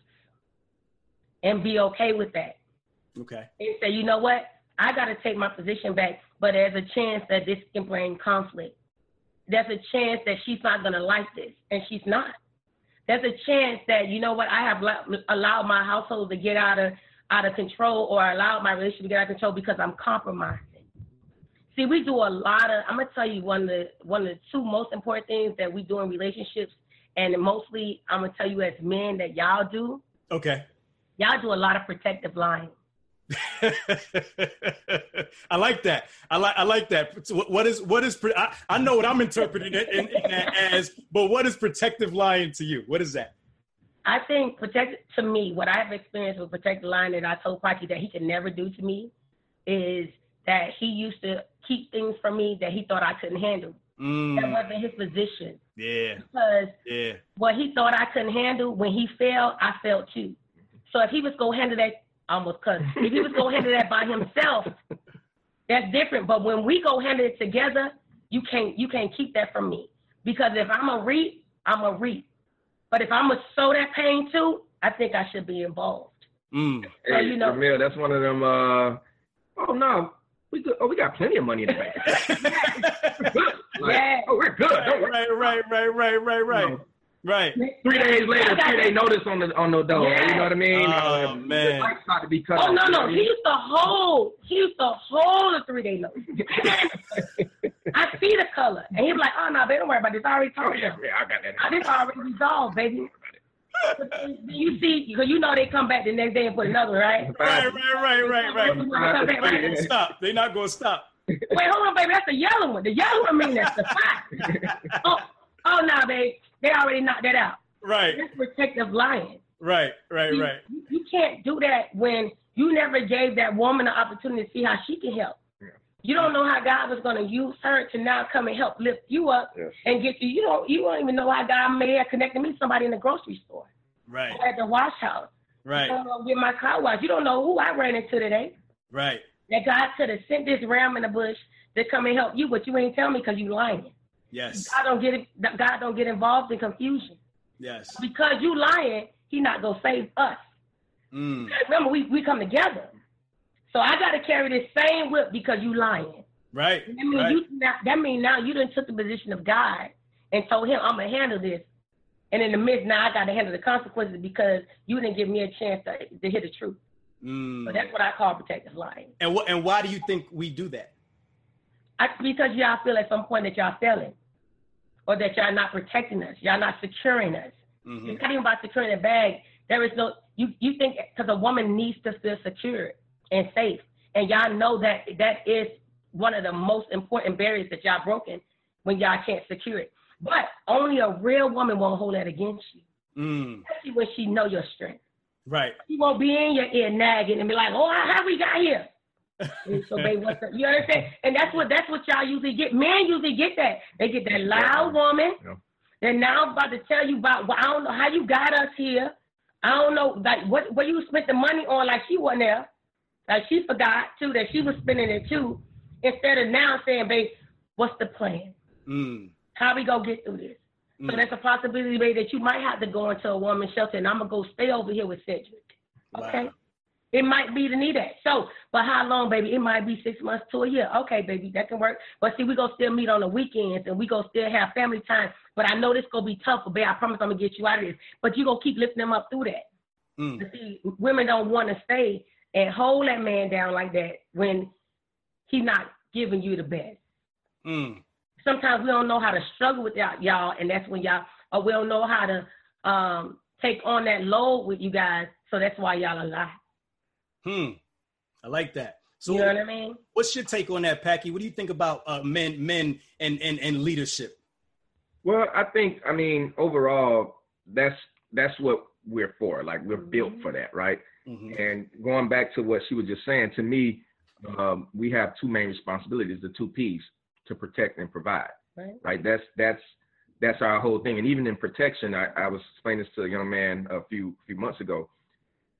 and be okay with that. Okay. And say, you know what? I gotta take my position back, but there's a chance that this can bring conflict. There's a chance that she's not gonna like this, and she's not. There's a chance that you know what I have allowed my household to get out of out of control, or allowed my relationship to get out of control because I'm compromising. See, we do a lot of. I'm gonna tell you one of the one of the two most important things that we do in relationships, and mostly I'm gonna tell you as men that y'all do. Okay. Y'all do a lot of protective lying. <laughs> I like that. I like I like that. So what- is what is pre- I, I know what I'm interpreting it in, in that as, but what is protective lying to you? What is that? I think protect to me, what I've experienced with protective lying that I told Paki that he could never do to me is that he used to keep things from me that he thought I couldn't handle. That Mm, wasn't his position. yeah, Because yeah, what he thought I couldn't handle, when he failed, I failed too. So if he was gonna handle that, I almost cut. him. If he was gonna handle that by himself, that's different. But when we go handle it together, you can't you can't keep that from me. Because if I'm a reap, I'm a reap. But if I'm gonna sow that pain too, I think I should be involved. mm, So, Hey, you know- Ramil, that's one of them. Uh, oh no, we good. Oh, we got plenty of money in the bank. <laughs> We're good. Like, Yeah. Oh, we're good. Don't worry. right, right, right, right, right, right, right. Three days later, three day notice on the on the door. Yeah. You know what I mean? Oh, Uh, man. The lights about to be cut Oh off. no, you no, what I he mean? used to hold. He used to hold a three day notice. <laughs> I see the color, and he'd be like, "Oh no, baby, don't worry about this. I already Oh talked to yeah, yeah, I got that. Oh, This already resolved, baby." <laughs> You see, because you know they come back the next day and put another, right? Right, right, right, right, right. Come back, They're not right? gonna stop. They're not gonna stop. Wait, hold on, baby. That's the yellow one. The yellow one means that's the <laughs> five. oh, oh, no, babe. They already knocked that out. Right, That's protective lying. right, right, You- right. You, you can't do that when you never gave that woman the opportunity to see how she can help. Yeah. You don't know how God was going to use her to now come and help lift you up Yes. and get you. You don't. You don't even know how God may have connected me to somebody in the grocery store Right, or at the wash house. You right, don't know get my car washed. You don't know who I ran into today. right. That God could have sent this ram in the bush to come and help you, but you ain't tell me because you lying. Yes, God don't get it. God don't get involved in confusion yes. because you lying. He not gonna save us. Mm, Remember, we, we come together. So I got to carry this same whip because you lying. right, That means right. you that mean now you done took the position of God and told him I'm gonna handle this. And in the midst now I got to handle the consequences because you didn't give me a chance to, to hear the truth. Mm. So that's what I call protective lying. And what? And why do you think we do that? I, because y'all feel at some point that y'all failing, or that y'all not protecting us, y'all not securing us. hmm It's not even about securing the bag. There is no you. You think because a woman needs to feel secure and safe, and y'all know that that is one of the most important barriers that y'all broken when y'all can't secure it. But only a real woman won't hold that against you, Mm, especially when she know your strength. right. She won't be in your ear nagging and be like, "Oh, how we got here?" So they what's up? You understand? And that's what that's what y'all usually get. Men usually get that. They get that loud woman. Yeah. They're now about to tell you about. Well, I don't know how you got us here. I don't know like what what you spent the money on. Like she wasn't there. Like she forgot too that she was spending it too. Instead of now saying, "Babe, what's the plan? Mm, How we gonna get through this?" So that's a possibility babe, that you might have to go into a woman's shelter and I'm gonna go stay over here with Cedric. Okay. Wow. It might be to need that. So, but how long, baby? It might be six months to a year. Okay, baby, that can work. But see, we gonna still meet on the weekends and we gonna still have family time. But I know this gonna be tough, but babe, I promise I'm gonna get you out of this. But you gonna keep lifting them up through that. Mm. You See, women don't want to stay and hold that man down like that when he's not giving you the best. Mm. Sometimes we don't know how to struggle with y'all, y'all, and that's when y'all, or we don't know how to um, take on that load with you guys. So that's why y'all are lie. Hmm. I like that. So, You know what I mean? what's your take on that, Paki? What do you think about uh, men, men, and, and and leadership? Well, I think I mean overall that's that's what we're for. Like we're built for that, right? Mhm. And going back to what she was just saying, to me, um, we have two main responsibilities: the two P's to protect and provide. Right. Right. That's that's that's our whole thing. And even in protection, I, I was explaining this to a young man a few few months ago.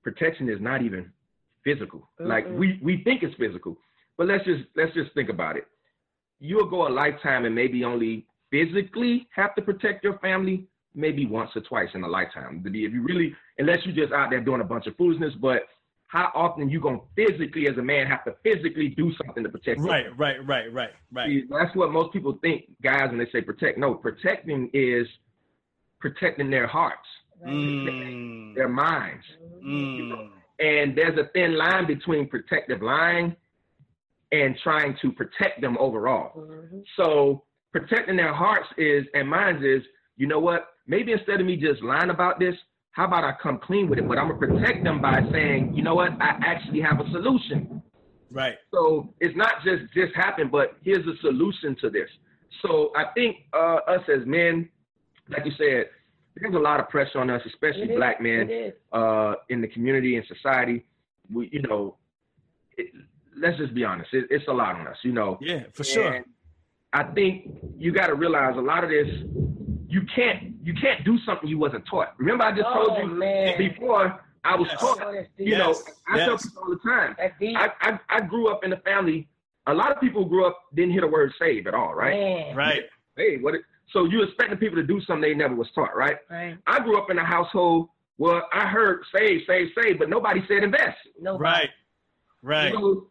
Protection is not even physical. Like Mm-mm. we we think it's physical, but let's just let's just think about it. You'll go a lifetime and maybe only physically have to protect your family maybe once or twice in a lifetime. To be if you really unless you're just out there doing a bunch of foolishness, but how often you gonna physically as a man have to physically do something to protect Right, right, right, right, right. See, that's what most people think, guys, when they say protect. No, protecting is protecting their hearts, Mm. their minds. Mm. And there's a thin line between protective lying and trying to protect them overall. Mhm. So protecting their hearts is and minds is, you know what? Maybe instead of me just lying about this, how about I come clean with it? But I'm gonna protect them by saying, you know what? I actually have a solution. Right. So it's not just this happened, but here's a solution to this. So I think uh, us as men, like you said, there's a lot of pressure on us, especially It is. black men uh, in the community and society. We, you know, it, let's just be honest, it, it's a lot on us, you know. Yeah, for sure. I think you got to realize a lot of this, you can't you can't do something you wasn't taught. Remember, I just Oh, told you man. before I was Yes. taught. That's deep. You know, Yes, I tell people all the time. I, I I grew up in a family. A lot of people grew up didn't hear the word save at all, right? Man. Right. Hey, what? It, so you expecting people to do something they never was taught, right? Right. I grew up in a household where I heard save, save, save, but nobody said invest. Nobody. Right. Right. So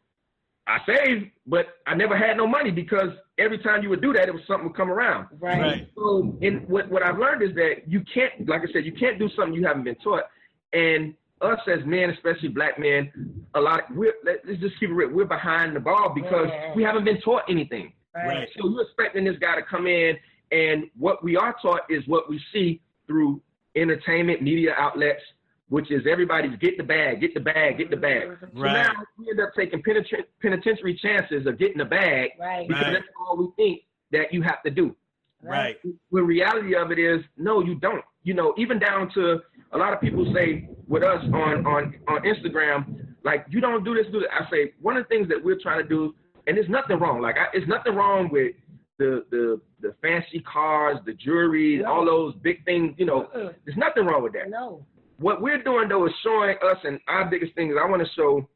I saved, but I never had no money because every time you would do that, it was something would come around. Right. Right. So, in what what I've learned is that you can't, like I said, you can't do something you haven't been taught. And us as men, especially black men, a lot we're let, let's just keep it real. We're behind the ball because Yeah. we haven't been taught anything. Right. So you're expecting this guy to come in, and what we are taught is what we see through entertainment media outlets, which is everybody's get the bag, get the bag, get the bag. Right. So now we end up taking penitentiary, penitentiary chances of getting the bag Right. because Right. that's all we think that you have to do. Right. The reality of it is, no, you don't. You know, even down to a lot of people say with us on on on Instagram, like you don't do this, do that. I say one of the things that we're trying to do, and there's nothing wrong. Like, I, there's nothing wrong with the the the fancy cars, the jewelry, No. all those big things. You know, Uh-uh. there's nothing wrong with that. No. What we're doing though is showing us, and our biggest thing is I want to show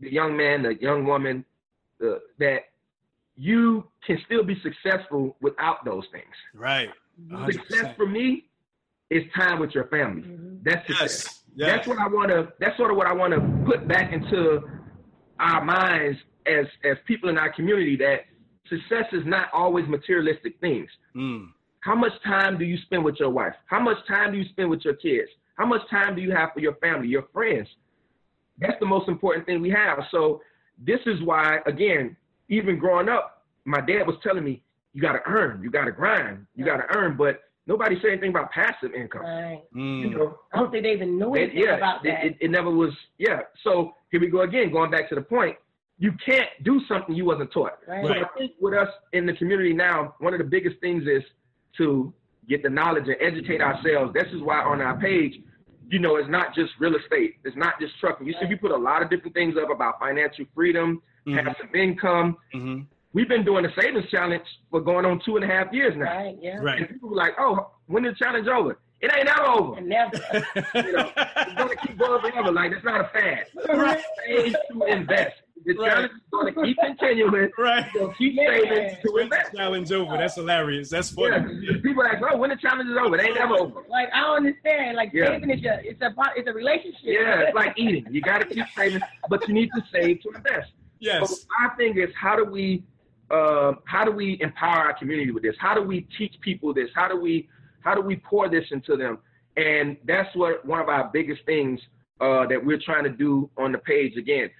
the young man, the young woman, uh, that you can still be successful without those things. Right. Success for me is time with your family. Mhm. That's success. Yes. Yes. That's what I want to. That's sort of what I want to put back into our minds as as people in our community. That success is not always materialistic things. Mm. How much time do you spend with your wife? How much time do you spend with your kids? How much time do you have for your family, your friends? That's the most important thing we have. So this is why, again, even growing up, my dad was telling me, you got to earn, you got to grind, you got to earn. But nobody said anything about passive income. Right. Mm. You know, I don't think they even knew it- anything yeah, about that. It, it never was. Yeah. So here we go again, going back to the point. You can't do something you wasn't taught. Right. So I think with us in the community now, one of the biggest things is to get the knowledge and educate ourselves. This is why on our page, you know, it's not just real estate. It's not just trucking. You see, we put a lot of different things up about financial freedom, Mhm. passive income. Mhm. We've been doing the savings challenge for going on two and a half years now. Right. Yeah. Right. And people were like, oh, when is the challenge over? It ain't never over. <laughs> Never. You know, it's gonna keep going forever. Like it's not a fad. Right. Save to invest. The Right. challenge is going to keep continuing. <laughs> Right. So keep Yeah. saving to invest. Challenge over. That's hilarious. That's Yeah, funny. people like, oh, when the challenge is over, it ain't never over. Like I don't understand. Like Yeah. saving is a it's a it's a relationship. Yeah, it's like eating. You got to keep saving, but you need to save to invest. Yes. So my thing is, how do we, um, how do we empower our community with this? How do we teach people this? How do we, how do we pour this into them? And that's what one of our biggest things uh, that we're trying to do on the page. Again,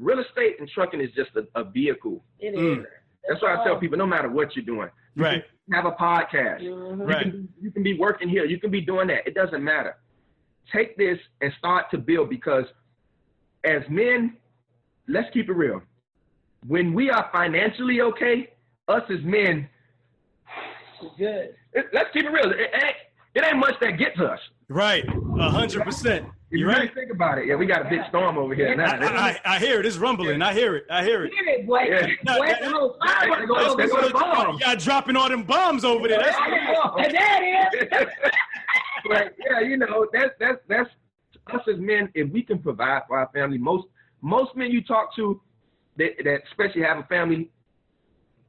real estate and trucking is just a, a vehicle. It is. Mm. That's why I tell people, no matter what you're doing, you Right. can have a podcast. Mhm. Right. You can, you can be working here. You can be doing that. It doesn't matter. Take this and start to build because as men, let's keep it real. When we are financially okay, us as men, Good. it, let's keep it real. It, ain't, it ain't much that gets us. Right. A hundred percent. If you You're really think about it, yeah, we got a big storm over here I, now. I, I hear it. It's rumbling. I hear it. I hear it. Get it, boy. Yeah. Boy, that- no, that- fireworks that- over that- there. that- bomb. Y'all dropping all them bombs over there. That's And that is. <laughs> but yeah, you know, that's that's that's us as men. If we can provide for our family, most most men you talk to that that especially have a family,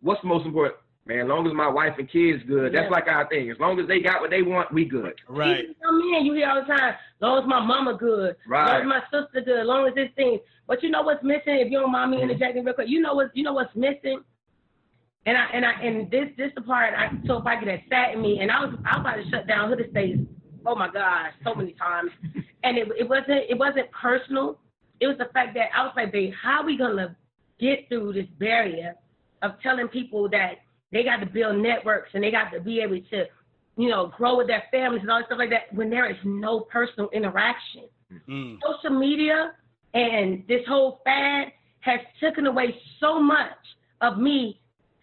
what's the most important? Man, as long as my wife and kids good, that's Yeah. like our thing. As long as they got what they want, we good. right. Even Some men you hear all the time, long as my mama good, long Right. as my sister good, As long as this thing. But you know what's missing? If you don't mind me mm-hmm. interjecting real quick, you know what you know what's missing? And I and I and this this the part I told Paki that sat in me, and I was I was about to shut down Hood Estates. Oh my gosh, so many times, <laughs> and it it wasn't it wasn't personal. It was the fact that I was like, babe, how are we gonna get through this barrier of telling people that they got to build networks and they got to be able to, you know, grow with their families and all that stuff like that when there is no personal interaction. Mm. Social media and this whole fad has taken away so much of me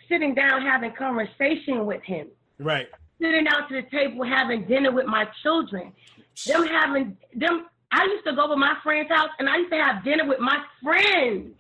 sitting down having conversation with him, Right. sitting down to the table having dinner with my children, them having them. I used to go to my friend's house and I used to have dinner with my friends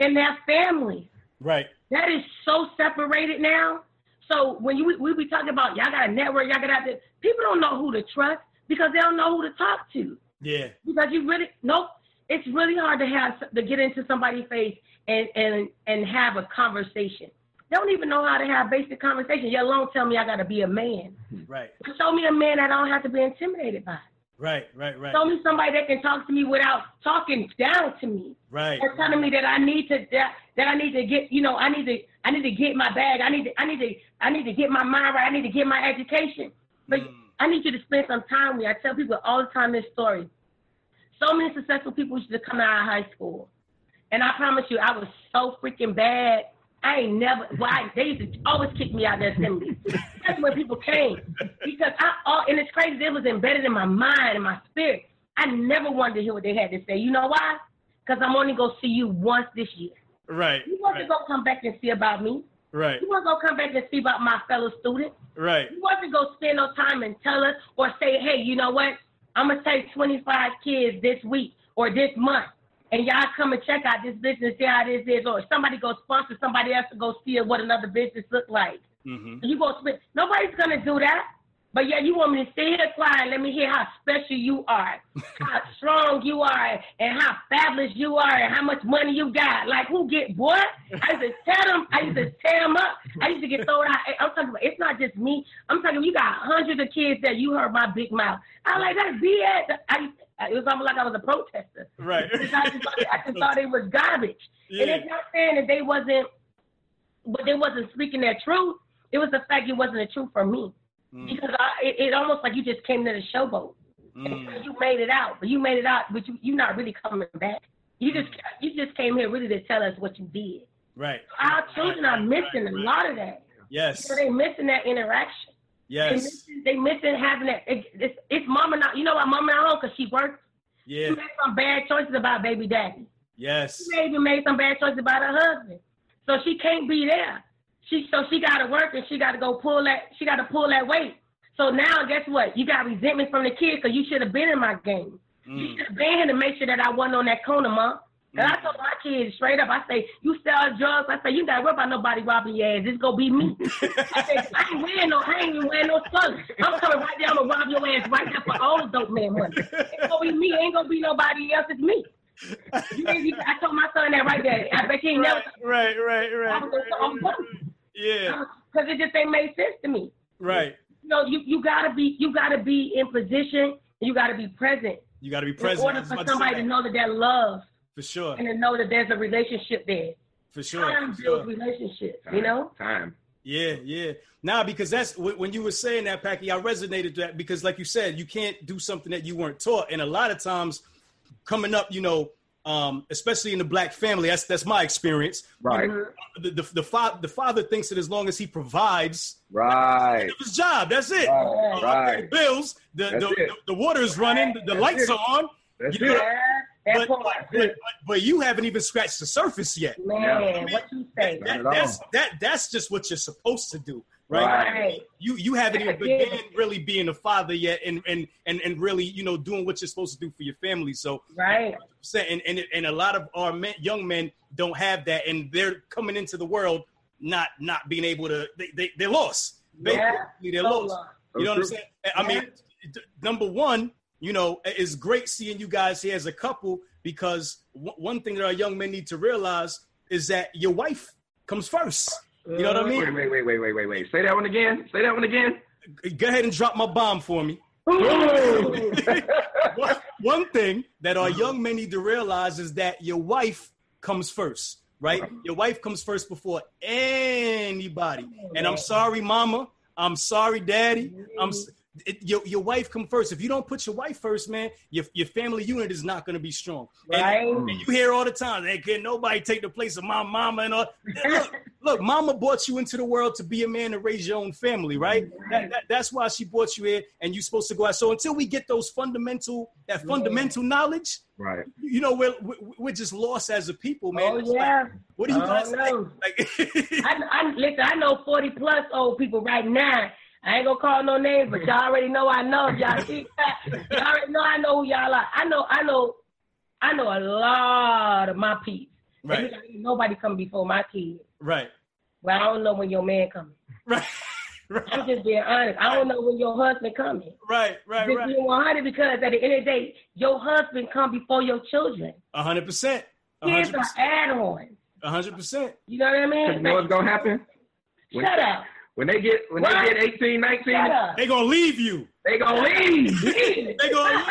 and their family. Right. That is so separated now. So when you we be talking about y'all got a network, y'all got this, people don't know who to trust because they don't know who to talk to. Yeah. Because you really nope. It's really hard to have to get into somebody's face and and and have a conversation. They don't even know how to have basic conversation. Yet alone tell me I got to be a man. Right. Show me a man that I don't have to be intimidated by. Right. Right. Right. Show me somebody that can talk to me without talking down to me Right. or telling me that I need to that, that I need to get you know I need to I need to get my bag I need to I need to I need to get my mind right I need to get my education but Mm. I need you to spend some time with me. I tell people all the time this story. So many successful people used to come out of high school, and I promise you I was so freaking bad. I ain't never. Well, I, they used to always kick me out of the assembly. That's where people came because I. All, and it's crazy. It was embedded in my mind and my spirit. I never wanted to hear what they had to say. You know why? Because I'm only gonna see you once this year. Right. You wasn't Right. gonna come back and see about me. Right. You wasn't gonna come back and see about my fellow students. Right. You wasn't gonna spend no time and tell us or say, hey, you know what? I'm gonna take 25 kids this week or this month, and y'all come and check out this business, see how this is, or somebody go sponsor somebody else to go see what another business look like. Mm-hmm. You go spend. Nobody's gonna do that. But yeah, you want me to sit here quiet. Let me hear how special you are, <laughs> how strong you are, and how fabulous you are, and how much money you got. Like who get what? I used to tell them. I used to tear them up. I used to get thrown out. I'm talking about. It's not just me. I'm talking. You got hundreds of kids that you heard my big mouth. I like that BS. I it was almost like I was a protester. Right. I just, thought- I just thought it was garbage. And it's not saying that they wasn't, but they wasn't speaking their truth. It was the fact it wasn't the truth for me. Mm. Because I, it, it almost like you just came to the showboat. Mm. And you made it out, but you made it out, but you you're not really coming back. You just you just came here really to tell us what you did. Right. Our children Right, are missing right, a lot of that. Yes. So they're missing that interaction. They Yes. missing, they missing having that. It, it's, it's mama not. You know why mama not home? Cause she works. Yeah. She made some bad choices about baby daddy. Yes. She even made some bad choices about her husband. So she can't be there. She so she gotta work and she gotta go pull that she gotta pull that weight. So now guess what? You got resentment from the kids because you should have been in my game. You Mm. should have been here to make sure that I wasn't on that corner, mom. And I told my kids straight up, I say, you sell drugs. I say, you gotta worry about nobody robbing your ass. It's gonna be me. <laughs> I say, I ain't wearing no, I ain't even wearing no slugs. I'm coming right there, I'm gonna rob your ass right now for all the dope man money. It's gonna be me, ain't gonna be nobody else, it's me. you, you, I told my son that right there. I bet he ain't right, never. right, right, right, I was gonna- right, Yeah, uh, Because it just ain't made sense to me. right. You know, you, you gotta be you gotta be in position. You gotta be present You got to be present. I order for about to somebody to know that they're loved For sure, and to know that there's a relationship there. for sure, Time for builds sure. relationships. You know. Time. Yeah, yeah. Nah, because that's when you were saying that, Paki. I resonated that because, like you said, you can't do something that you weren't taught, and a lot of times, coming up, you know, um, especially in the black family, that's that's my experience. Right. The the the, fa- the father thinks that as long as he provides Right. his job, that's it. Right. Uh, okay, Right. bills, the the, the, the water's running, the, the lights it. are on, That's You know- it. Yeah, that but, part. but, but, but you haven't even scratched the surface yet. Man, what you say? Not That, that's that that's just what you're supposed to do, right? Right. You you haven't even <laughs> Yeah. begun really being a father yet, and and and and really you know doing what you're supposed to do for your family. So Right. and and and a lot of our men, young men don't have that, and they're coming into the world not not being able to. They they they're lost. Yeah. Basically, they're So lost. long. You know what I'm True. saying? I mean, number one, you know, it's great seeing you guys here as a couple because w- one thing that our young men need to realize is that your wife comes first. You know what I mean? Wait, wait, wait, wait, wait, wait, wait. Say that one again. Say that one again. Go ahead and drop my bomb for me. <laughs> One, one thing that our young men need to realize is that your wife comes first, right? Your wife comes first before anybody. And I'm sorry, mama. I'm sorry, daddy. I'm it, your, your wife come first. If you don't put your wife first, man, your, your family unit is not going to be strong. Right. And, you mm. hear all the time, they can nobody take the place of my mama and all. Look, <laughs> look, mama brought you into the world to be a man and raise your own family, right? That, that, that's why she brought you here, and you're supposed to go out. So until we get those fundamental, that fundamental knowledge, right. you know, we're we're, we're just lost as a people, man. Oh It's like, yeah. what do you guys no. think? Like, <laughs> I, I listen. I know forty plus old people right now. I ain't gonna call no names, but y'all already know I know. Y'all see <laughs> that, y'all already know I know who y'all are. I know. I know. I know a lot of my peeps. And right, you know, Nobody come before my kids. right, But I don't know when your man coming. <laughs> right, Right. I'm just being honest. I don't know when your husband coming. right, right, Just right. being 100 because at the end of the day, your husband come before your children. Hundred percent, Kids hundred are percent, add-ons. hundred percent. You know what I mean? you know what's gonna happen? When, Shut up. When they get when What? they get 18, 19, Shut up. They gonna leave you. they gonna leave. <laughs> They gonna leave,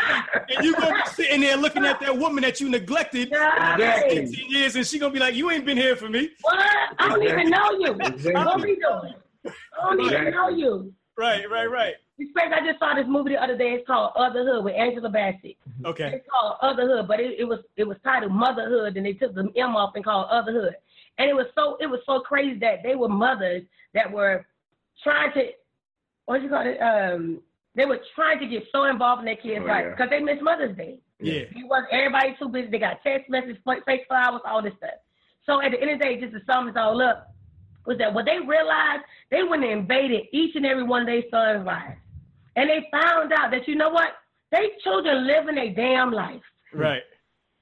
and you gonna be sitting there looking at that woman that you neglected Exactly. 18 years, and she gonna be like, "You ain't been here for me." What? I don't even know you. Exactly. What we doing? I don't even know you. Right, right, right. Respect, I just saw this movie the other day. It's called Otherhood with Angela Bassett. Okay. It's called Otherhood, but it, it was it was titled Motherhood, and they took the M off and called Otherhood. And it was so it was so crazy that they were mothers that were trying to what you call it? Um, they were trying to get so involved in their kids' Oh, life yeah. because they miss Mother's Day. Yeah. It was everybody too busy. They got text messages, fake flowers, all this stuff. So at the end of the day, just to sum this all up, was that what they realized they went and invaded each and every one of their sons' lives, and they found out that you know what, they children living a damn life. Right.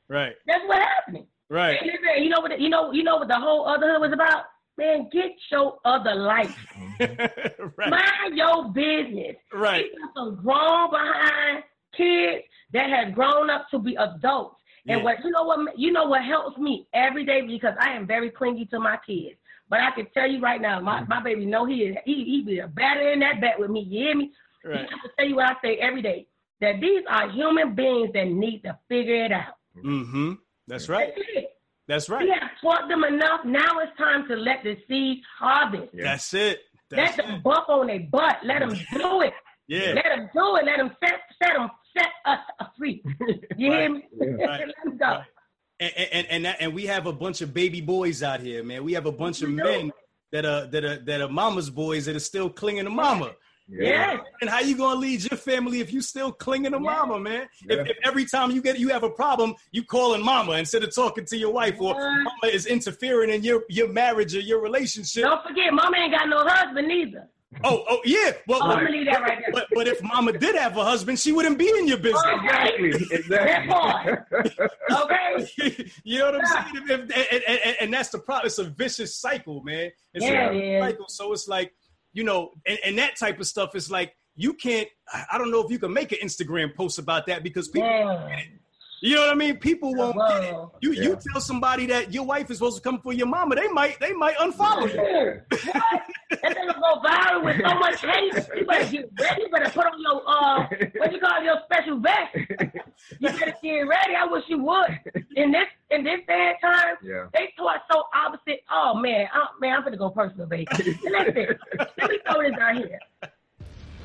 Right. That's what happening. Right. And listen, you know what? You know, you know what the whole other hood was about. Man, get your other life. <laughs> right. Mind your business. Right. We got some grown behind kids that has grown up to be adults. And Yeah. what you know what you know what helps me every day because I am very clingy to my kids. But I can tell you right now, my, my baby know he is he he be a batter in that bet with me. You hear me? Right. I have to tell you what I say every day. That these are human beings that need to figure it out. Mm-hmm. That's right. That's it. right. We have taught them enough. Now it's time to let the seeds harvest. Yeah. That's it. Let them it. bump on their butt. Let them <laughs> do it. Yeah. Let them do it. Let them set set them set us free. <laughs> You hear me? Right. <laughs> Let them go. Right. And and and, that, and we have a bunch of baby boys out here, man. We have a bunch of do. men that are that are that are mama's boys that are still clinging to mama. Yes. And how you gonna lead your family if you still clinging to Yeah. mama, man? Yeah. If, if every time you get you have a problem, you calling mama instead of talking to your wife, or mama is interfering in your your marriage or your relationship. Don't forget, mama ain't got no husband neither. Oh, oh yeah. Well, I'm but, gonna leave that right there. but but if mama did have a husband, she wouldn't be in your business. Exactly. Exactly. <laughs> Okay? <laughs> you know what I'm saying? If- if- and, and- and- and that's the problem. It's a vicious cycle, man. It's Yeah, a it is. cycle. So it's like, you know, and, and that type of stuff is like, you can't, I don't know if you can make an Instagram post about that because people, Man. You know what I mean? People won't get it. You yeah. you tell somebody that your wife is supposed to come for your mama, they might they might unfollow you. what? That thing go viral with so much hate. You better get ready. You better put on your uh what you call your special vest. You better get ready. I wish you would. In this in this bad time, yeah. they taught so opposite. Oh man, oh, man, I'm gonna go personal, baby. Listen, let me throw this out here.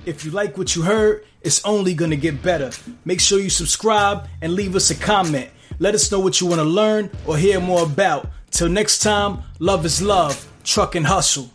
If you like what you heard, it's only going to get better. Make sure you subscribe and leave us a comment. Let us know what you want to learn or hear more about. Till next time, love is love, Trucking Hustle.